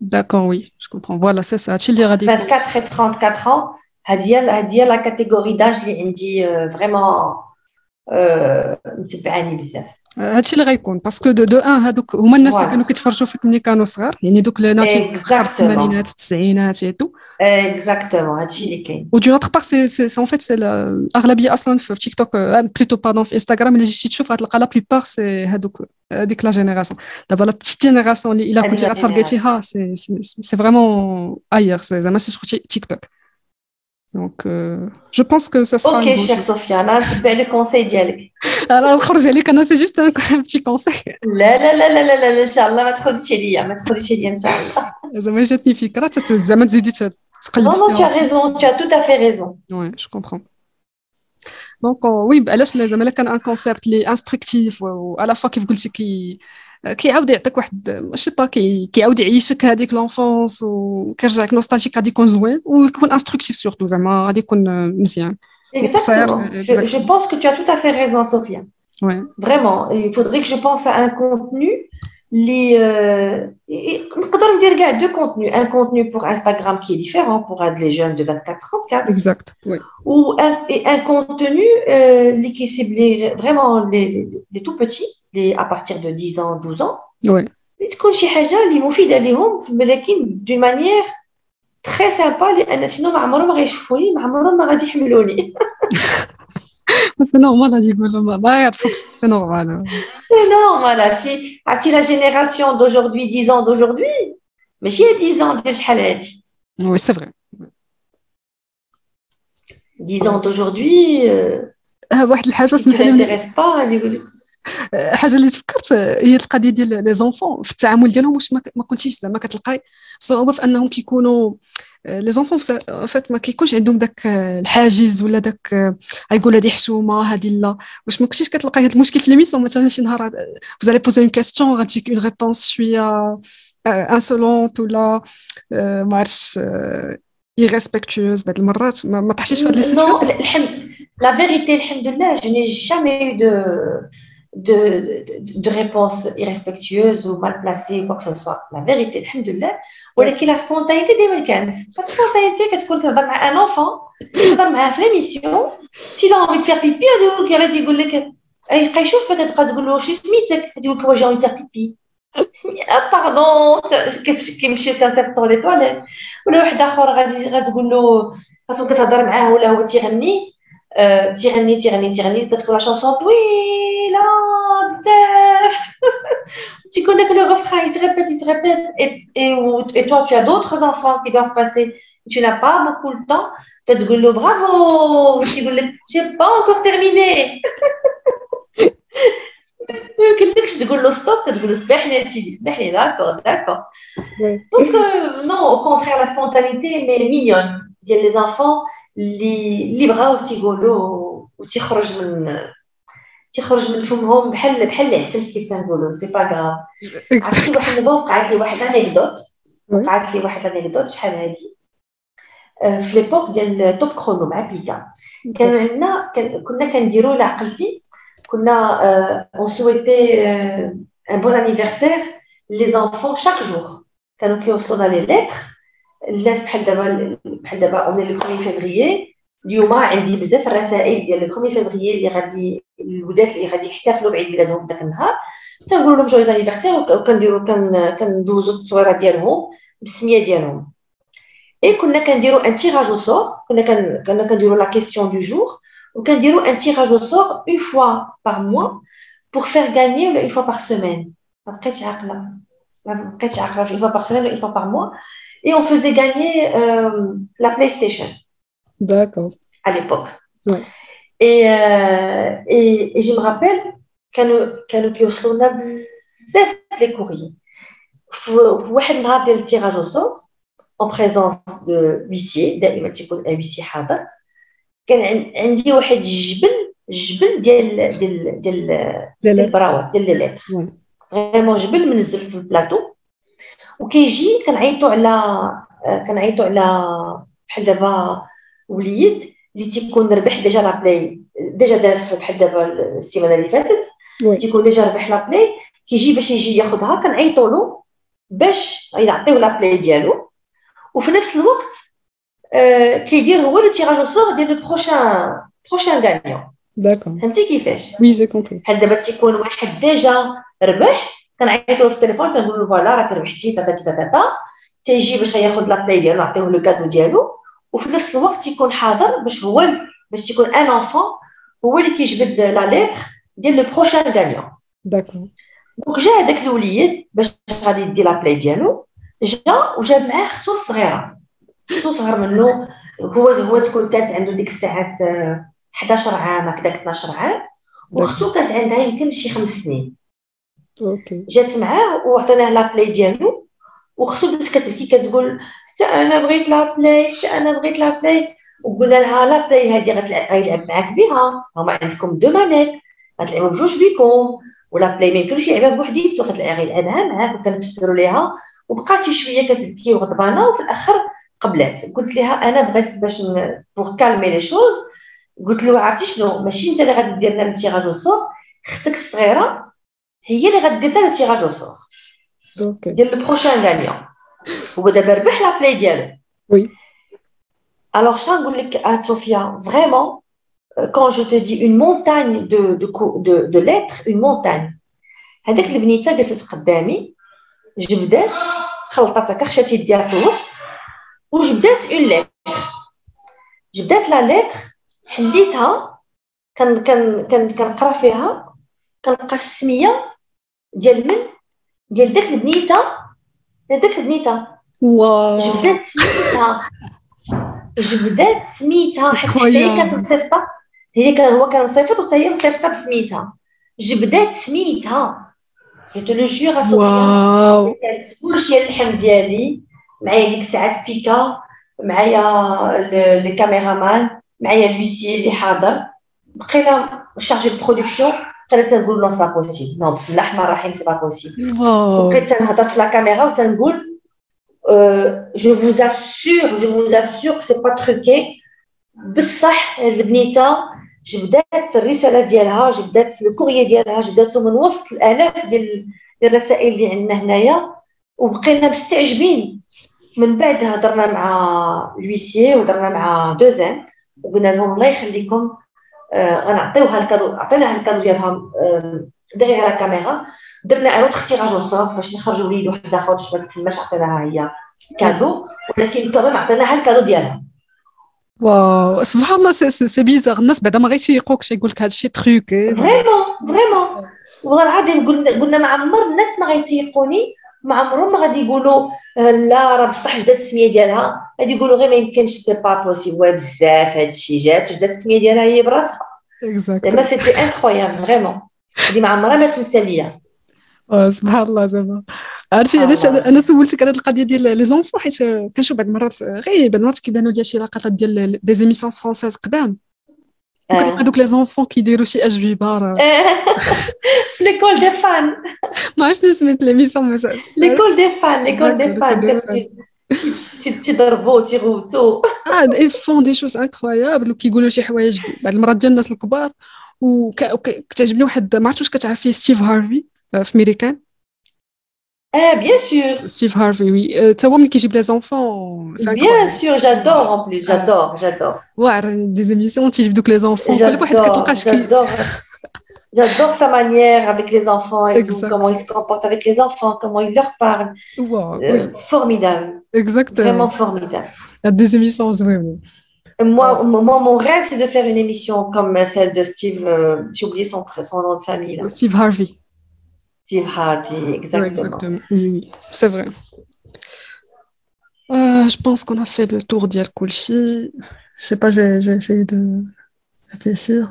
d'accord oui je comprends voilà c'est ça هادشي اللي غادي 24 et 34 ans. هادي هادي la catégorie d'âge اللي عندي vraiment متبعاني بزاف. هادشي اللي غيكون. parce que de de un هادوك هما الناس اللي. كانوا كيتفرجوا فيك ملي كانوا صغار. يعني دوك اللي ناتي. الثمانينات التسعينات tout exactement هادشي اللي كاين و d'autre part c'est c'est en fait c'est الاغلبيه أصلا في TikTok plutôt pardon في انستغرام اللي جيتي تشوف غتلقى la plupart c'est هادوك هذيك la génération دابا la petite génération اللي الا كنتي لا غا targeter يها c'est c'est vraiment c'est زعما c'est sur TikTok donc je pense que ça sera OK شيخ صوفيا أنا نتبع les conseils ديالك أنا نخرج عليك أنا c'est juste un petit conseil لا لا لا لا لا لا, لا ان شاء الله ما تخرجش عليا ما تخرجش عليا ان شاء الله زعما جاتني فكره تت- زعما تزيدي ت- تقلبي Non, non, tu as فيها. raison, tu as tout à fait raison. Ouais, je comprends. donc oui علاش لا- زعما الا كان un concept اللي instructif و à la fois كيف قلتي كي كيعاود يعطيك واحد ماشي با كي كيعاود يعيشك هذيك لونفونس وكيرجعك نوستالجيك غادي يكون زوين ويكون انستركتيف سورتو زعما غادي يكون مزيان Exactement. Exact. Je, je pense que tu as tout à fait raison, Sophia. وي Vraiment. Il faudrait que je pense à un contenu. Les, euh, et- et- نقدر ندير كاع deux contenus. Un contenu pour Instagram qui est différent pour les jeunes de 24-34 اكزاكت وي ou un, et un contenu euh, les qui est ciblé vraiment les, les, les tout petits, les, À partir de 10 ans, 12 ans. وي اللي تكون شي حاجة اللي مفيده ليهم ولكن دو مانيير très sympa لأن sinon ما عمرهم ما غيشوفوني ما عمرهم ما غادي يحملوني c'est normal غادي يقول ما ما يعرفوكش c'est normal c'est normal عرفتي عرفتي la génération d'aujourd'hui 10 ans d'aujourd'hui ماشي 10 ans ديال شحال هادي oui c'est vrai 10 ans d'aujourd'hui واحد الحاجة qui سمح ne لي l'intéresse pas اللي يقول لك حاجة اللي تفكرت هي القضية ديال les enfants في التعامل ديالهم واش ما كنتيش زعما كتلقاي. صعوبة في أنهم كيكونوا les enfants فات ما كيكونش عندهم داك الحاجز ولا داك غايقول هذه حشومة هذه لا. واش ما كنتيش كتلقاي هذا المشكل في l'émission مثلا شي نهار vous allez poser une question غتجيك une réponse شوية insolente ولا ما عرفتش irrespectueuse بعض المرات. ما, ما تحشيش في هاد les situations الحمد la vérité الحمد لله je n'ai jamais de de, de, de réponses irrespectueuses ou mal placées ou quoi que ce soit. La vérité, الحمد لله. ولكن la spontanéité ديما كانت. La spontanéité كتكون كتهضر مع un enfant كتهضر معاه في l'émission s'il a envie de faire pipi غادي يقول لك غادي يقول لك يبقى يشوفك تبقى تقول له شي سميتك غادي يقول لك واش j'ai de faire pipi pardon كيمشي كنصيفطو les toilettes ولا واحد اخر غادي غتقول له غتكون كتهضر معاه ولا هو تيغني تيغني تيغني تيغني كتكون la chanson طويله بزاف تيكون داك le refrain il se répète il se répète. Et, et, et toi tu as d'autres enfants qui doivent passer. Tu n'as pas beaucoup le temps. كتقول له برافو تيقول لك j'ai pas encore terminé. ما يمكنلكش تقول له stop كتقول له سمح لي سيدي سمح لي d'accord d'accord donc non au contraire la spontanéité mais mignonne ديال les enfants اللي اللي بغاو تيقولوا وتيخرج من تيخرج من فمهم بحال بحال العسل كيف تنقولوا c'est pas grave. عرفتي واحد النبا وقعت لي واحد anecdote وقعت لي واحد anecdote شحال هادي. في l'époque ديال Top Chrono مع بيكا. كانوا عندنا كنا كنديروا لعقلتي. كنا on souhaitait un bon anniversaire les enfants chaque jour كانوا كيوصلونا les lettres الناس بحال دابا بحال دابا on est le 1 فيفريي اليوم عندي بزاف الرسائل ديال le 1 فيفريي اللي غادي الولادات اللي غادي يحتفلوا بعيد ميلادهم داك النهار. تنقول لهم joyeux anniversaire وكنديروا كندوزو التصويرة ديالهم بالسمية ديالهم. اي كنا كنديروا ان تيراج أو سور كنا كنا كنديروا la question du jour وكنديروا un tirage au sort une fois par mois pour faire gagner ولا une fois par semaine. ما بقيتش عاقله ما بقيتش عاقله une fois par semaine ولا une fois par mois. Et on faisait gagner euh, la PlayStation. D'accord. À l'époque. Ouais. Et, euh, et, et, je me rappelle كانوا كيوصلونا بزاف les courriers في واحد النهار ديال ال tirage au sort en présence d'huissier دائما تيكون un huissier حاضر كان عندي واحد الجبل جبل ديال ديال ديال ديال البراوات ديال les lettres vraiment جبل منزل في البلاطو وكيجي كنعيطوا على كنعيطوا على بحال دابا وليد اللي تيكون ربح déjà la Play déjà داز بحال دابا السيمانة اللي فاتت تيكون déjà ربح la Play كيجي باش يجي ياخذها كنعيطوا له باش يعطيو la Play ديالو. وفي نفس الوقت آه كيدير هو le tirage au sort ديال le prochain prochain gagnant d'accord فهمتي كيفاش؟ oui j'ai compris بحال دابا تيكون واحد déjà ربح كنعيط له في التليفون تنقول له voilà راك ربحتي تاتا تاتا تيجي باش ياخذ la Play ديالو نعطيه le cadeau ديالو. وفي نفس الوقت يكون حاضر باش هو باش تيكون un enfant هو اللي كيجبد la lettre ديال le prochain gagnant d'accord donc جا هذاك الوليد باش غادي يدي la Play ديالو. جا وجاب معاه ختو الصغيره ختو صغر منه. هو هو تكون كانت عنده ديك الساعات 11 عام هكذاك 12 عام. وختو كانت عندها يمكن شي خمس سنين. جات معاه وعطيناه la Play ديالو وختو بدات كتبكي كتقول حتى أنا بغيت la Play حتى أنا بغيت la Play. وقلنا لها la Play هادي غيلعب معاك بها. هما عندكم deux manettes غتلعبوا بجوج بيكم و la Play ما يمكنش يلعبها بوحديتو غيلعبها معاك وكنفسروا ليها. وبقات شي شوية كتبكي وغضبانة وفي الآخر قبلات. قلت لها أنا بغيت باش pour calmer les choses قلت له عرفتي شنو؟ ماشي أنت اللي غادي دير لنا ال tirage au sort أختك الصغيرة هي اللي غدير au sort OK. ديال le prochain gagnant هو دابا ربح la Play ديالو. Oui vais dire à Sophia, vraiment, quand je te dis une montagne de, de, de, de lettres, une montagne. هذاك البنيته جلست قدامي جبدات خلطتها خشات يديها في الوسط وجبدات une lettre جبدات la lettre حليتها كان كان كان كنقرا فيها كنلقى السمية ديال من؟ ديال داك البنيتة؟ داك البنيتة. واو. جبدات سميتها. جبدات سميتها. حتى هي كانت مصيفطة. هي كان هو كان مصيفط وحتى هي مصيفطة بسميتها. جبدات سميتها. je le jure واو. كلشي اللحم ديالي. معايا ديك الساعات بيكا. معايا les caméramans معايا l'huissier اللي حاضر. بقينا chargé de production بقينا تنقول non c'est pas possible non بسم الله الرحمن الرحيم c'est pas possible بقيت تنهضر في la caméra وتنقول je vous assure je vous assure c'est pas truqué بصح هاد البنيته جبدات الرساله ديالها جبدات ال courrier ديالها جبداتو من وسط الالاف ديال الرسائل اللي عندنا هنايا وبقينا مستعجبين من بعد هضرنا مع l'huissier وهضرنا مع 2M وقلنا لهم الله يخليكم غنعطيوها ال cadeau عطيناها ال cadeau ديالها derrière la caméra. درنا un autre tirage au باش نخرجوا وليد واحد آخر باش ما تسماش عطيناها هي cadeau. ولكن كمان عطيناها ال cadeau ديالها. واو سبحان الله c'est bizarre الناس بعدا ما غيتيقوكش يقول لك هادشي truqué vraiment vraiment والله العظيم قلنا قلنا ما عمر الناس ما غيتيقوني ما عمرهم ما غادي يقولوا لا راه بصح جدات السمية ديالها. غادي يقولوا غير ما يمكنش c'est pas possible بزاف هادشي جات جدات السمية ديالها هي براسها. زعما c'était incroyable vraiment هادي ما عمرها ما تنسى ليا. سبحان الله زعما. عرفتي علاش أنا سولتك على القضية ديال les enfants حيت كنشوف بعض المرات غير بعض المرات كيبانوا لي شي لقطات ديال des émissions françaises قدام. وكتلقى دوك les enfants كيديروا شي اجوبه في l'école des fans ما عرفتش سميت l'émission مثلا l'école des fans l'école des fans تيضربوا تيغوتوا آه اي فون دي شوز انكرويابل وكيقولوا شي حوايج بعض المرات ديال الناس الكبار وكتعجبني واحد ما عرفتش واش كتعرفي ستيف هارفي في ميريكان Eh, bien sûr. Steve Harvey, oui. Tu vois, qui les enfants. Bien sûr, j'adore en plus, j'adore, j'adore. Ouais, des émissions qui donc les enfants. J'adore, j'adore. Sa manière avec les enfants et comment il se comporte avec les enfants, comment il leur parle. Wow. Euh, formidable. Exactement. Vraiment formidable. Il des émissions, vraiment. Moi, moi, mon rêve, c'est de faire une émission comme celle de Steve, euh, j'ai oublié son, son, nom de famille. Steve Harvey. Steve Hardy, exactement. Oui, exactement. Oui, oui. c'est vrai. Euh, je pense qu'on a fait le tour d'Yal Kulchi. Je sais pas, je vais, je vais essayer de réfléchir.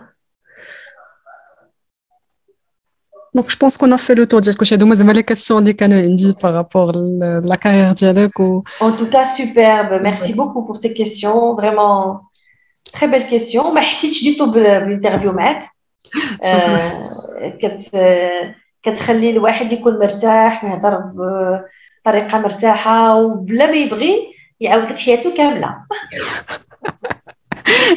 Donc, je pense qu'on a fait le tour d'Yal Kulchi. Donc, les questions des Canadiens par rapport à la carrière. Ou... En tout cas, superbe. Merci ouais. beaucoup pour tes questions. Vraiment, très belles questions. Merci du tout l'interview, mec. كتخلي الواحد يكون مرتاح ويهضر بطريقه مرتاحة وبلا ما يبغي يعاود لك حياته كاملة.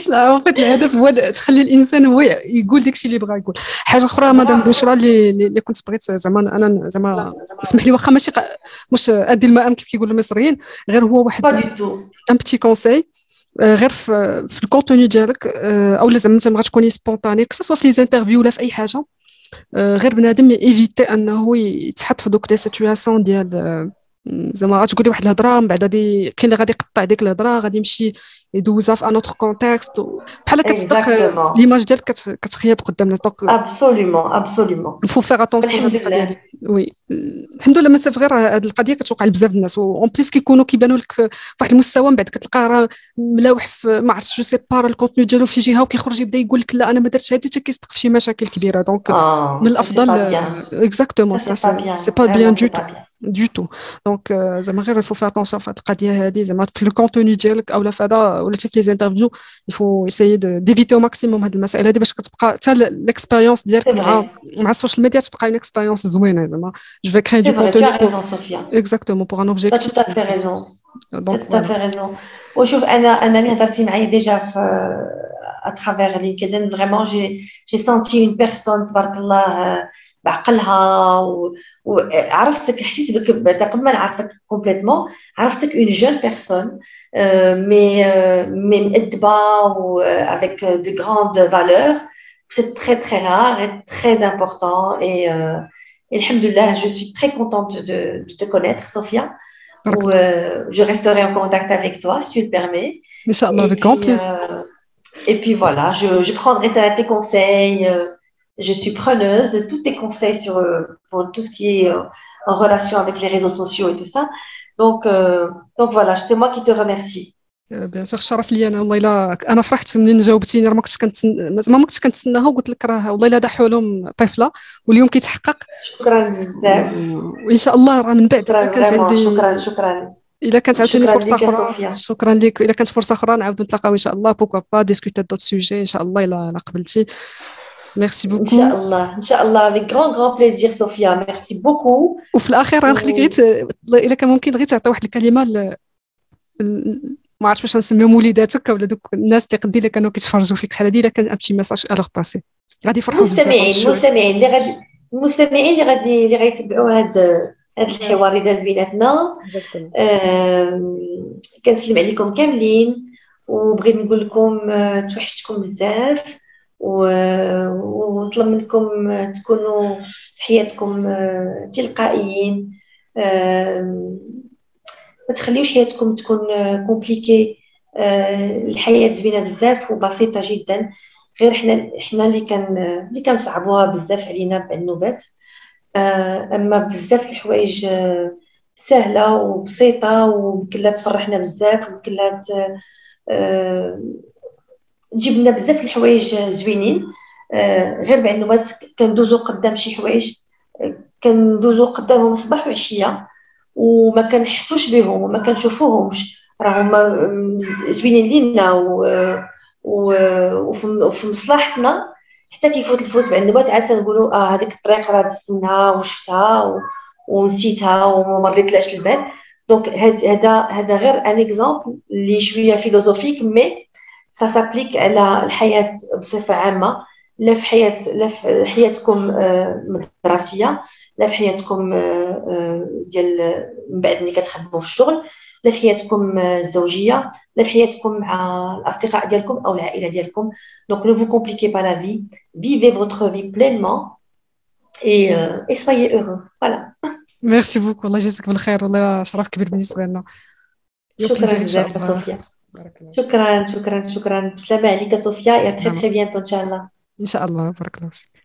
لا فيت الهدف هو تخلي الإنسان هو يقول داكشي اللي بغا يقول. حاجة أخرى مدام بشرى اللي اللي كنت بغيت زعما أنا زعما اسمح لي واخا ماشي مش أدي الماء كيف كيقولوا المصريين غير هو واحد un petit conseil غير في, في ال contenu ديالك أو زعما أنت بغا تكوني spontanée que ce soit في les interviews ولا في أي حاجة. غير بنادم éviter انه يتحط في دوك les situations ديال زعما غتقولي واحد الهضرة من بعد غادي كاين اللي غادي يقطع ديك الهضرة غادي يمشي يدوزها في un autre contexte بحال كتصدق l'image ديالك كتخيب قدام الناس. donc absolument absolument faut faire attention الحمد لله oui الحمد لله mais c'est vrai هاد القضية كتوقع لبزاف الناس. en plus كيكونوا كيبانوا لك في واحد المستوى من بعد كتلقى راه ملاوح في ما عرفتش je sais pas ال contenu ديالو في جهة وكيخرج يبدا يقول لك لا أنا ما درتش هادي حتى كيصدق في شي مشاكل كبيرة. donc من الأفضل exactement c'est pas bien du tout du tout. Donc زعما غير il faut faire attention في هاد القضية هادي. زعما في ال contenu ديالك اولا في هذا ولا في les interviews il faut essayer d'éviter au maximum هاد المسائل هادي باش كتبقى حتى ال expérience ديالك مع مع ال social media تبقى une expérience زوينة زعما. je vais créer du contenu exactement pour un objectif tout à fait raison donc tout à fait raison وشوف أنا أنا ملي هضرتي معايا déjà في à travers LinkedIn vraiment j'ai j'ai senti une personne تبارك الله بعقلها وعرفتك حسيت بك بعدا قبل ما نعرفك كومبليتمون عرفتك اون جون بيرسون مي مي مأدبة و avec de grandes valeurs c'est très très rare et très important et euh, et alhamdoulilah je suis très contente de, de te connaître Sophia ou euh, je resterai en contact avec toi si tu le permets Inch'Allah avec grand plaisir euh, et puis voilà je, je prendrai tes conseils euh, je suis preneuse de tous tes conseils sur pour tout ce qui est en relation avec les réseaux sociaux et tout ça. Donc, euh, donc voilà, c'est moi qui te remercie. بيان سور الشرف لي أنا والله الا أنا فرحت منين جاوبتيني راه ما كنتش كنتسنى ما كنتش كنتسناها وقلت لك راه والله الا دا حلم طفلة واليوم كيتحقق. شكرا بزاف. وإن شاء الله راه من بعد شكرا كانت عندي شكرا شكرا. الا كانت عاوتاني فرصة أخرى شكرا لك الا كانت فرصة أخرى نعاود نتلاقاو إن شاء الله. beaucoup pas discuter d'autres sujets إن شاء الله إلا قبلتي. merci beaucoup ان شاء الله ان شاء الله avec grand grand plaisir صوفيا merci beaucoup وفي الاخير غنخليك غير الا كان ممكن غير تعطي واحد الكلمة ل... ما عرفتش واش نسميهم وليداتك ولا دوك الناس اللي قدي اللي كانوا كيتفرجوا فيك. شحال هادي إلا كان أمشي message alors parce que غادي يفرحوا بزاف المستمعين المستمعين اللي غادي المستمعين اللي غادي اللي غيتبعوا هاد هاد الحوار اللي داز بيناتنا. كنسلم عليكم كاملين. وبغيت نقول لكم آه، توحشتكم بزاف. ونطلب منكم تكونوا في حياتكم آه، تلقائيين. ما تخليوش حياتكم تكون كومبليكي آه، الحياة زوينة بزاف وبسيطة جدا. غير حنا حنا اللي كان اللي كنصعبوها بزاف علينا بعد النوبات آه، أما بزاف الحوايج آه، سهلة وبسيطة ويمكن لها تفرحنا بزاف ويمكن تجيب لنا بزاف الحوايج زوينين غير بعد النوبات كندوزو قدام شي حوايج كندوزو قدامهم صباح وعشية وما كنحسوش بهم وما كنشوفوهمش راهم زوينين لينا. وفي مصلحتنا حتى كيفوت الفوت بعد النبات عاد تنقولوا آه هذيك الطريق راه دزتناها وشفتها. ونسيتها وما مريتلاش البال donc هذا هذا غير un exemple اللي شوية philosophique mais ça s'applique على الحياة بصفه عامه لا في حياه لا في حياتكم المدرسيه لا في حياتكم ديال من بعد ملي كتخدموا في الشغل لا في حياتكم الزوجيه لا في حياتكم مع الاصدقاء ديالكم أو العائله ديالكم donc ne vous compliquez pas la vie في vivez votre vie pleinement et, euh, et soyez heureux. Voilà. merci beaucoup الله يجزيك بالخير والله شرف كبير بالنسبة لنا شكرا بزاف صوفيا شكرا شكرا شكرا. بسلامة عليك صوفيا. يا très très bientôt ان شاء الله إن شاء الله بارك الله فيك.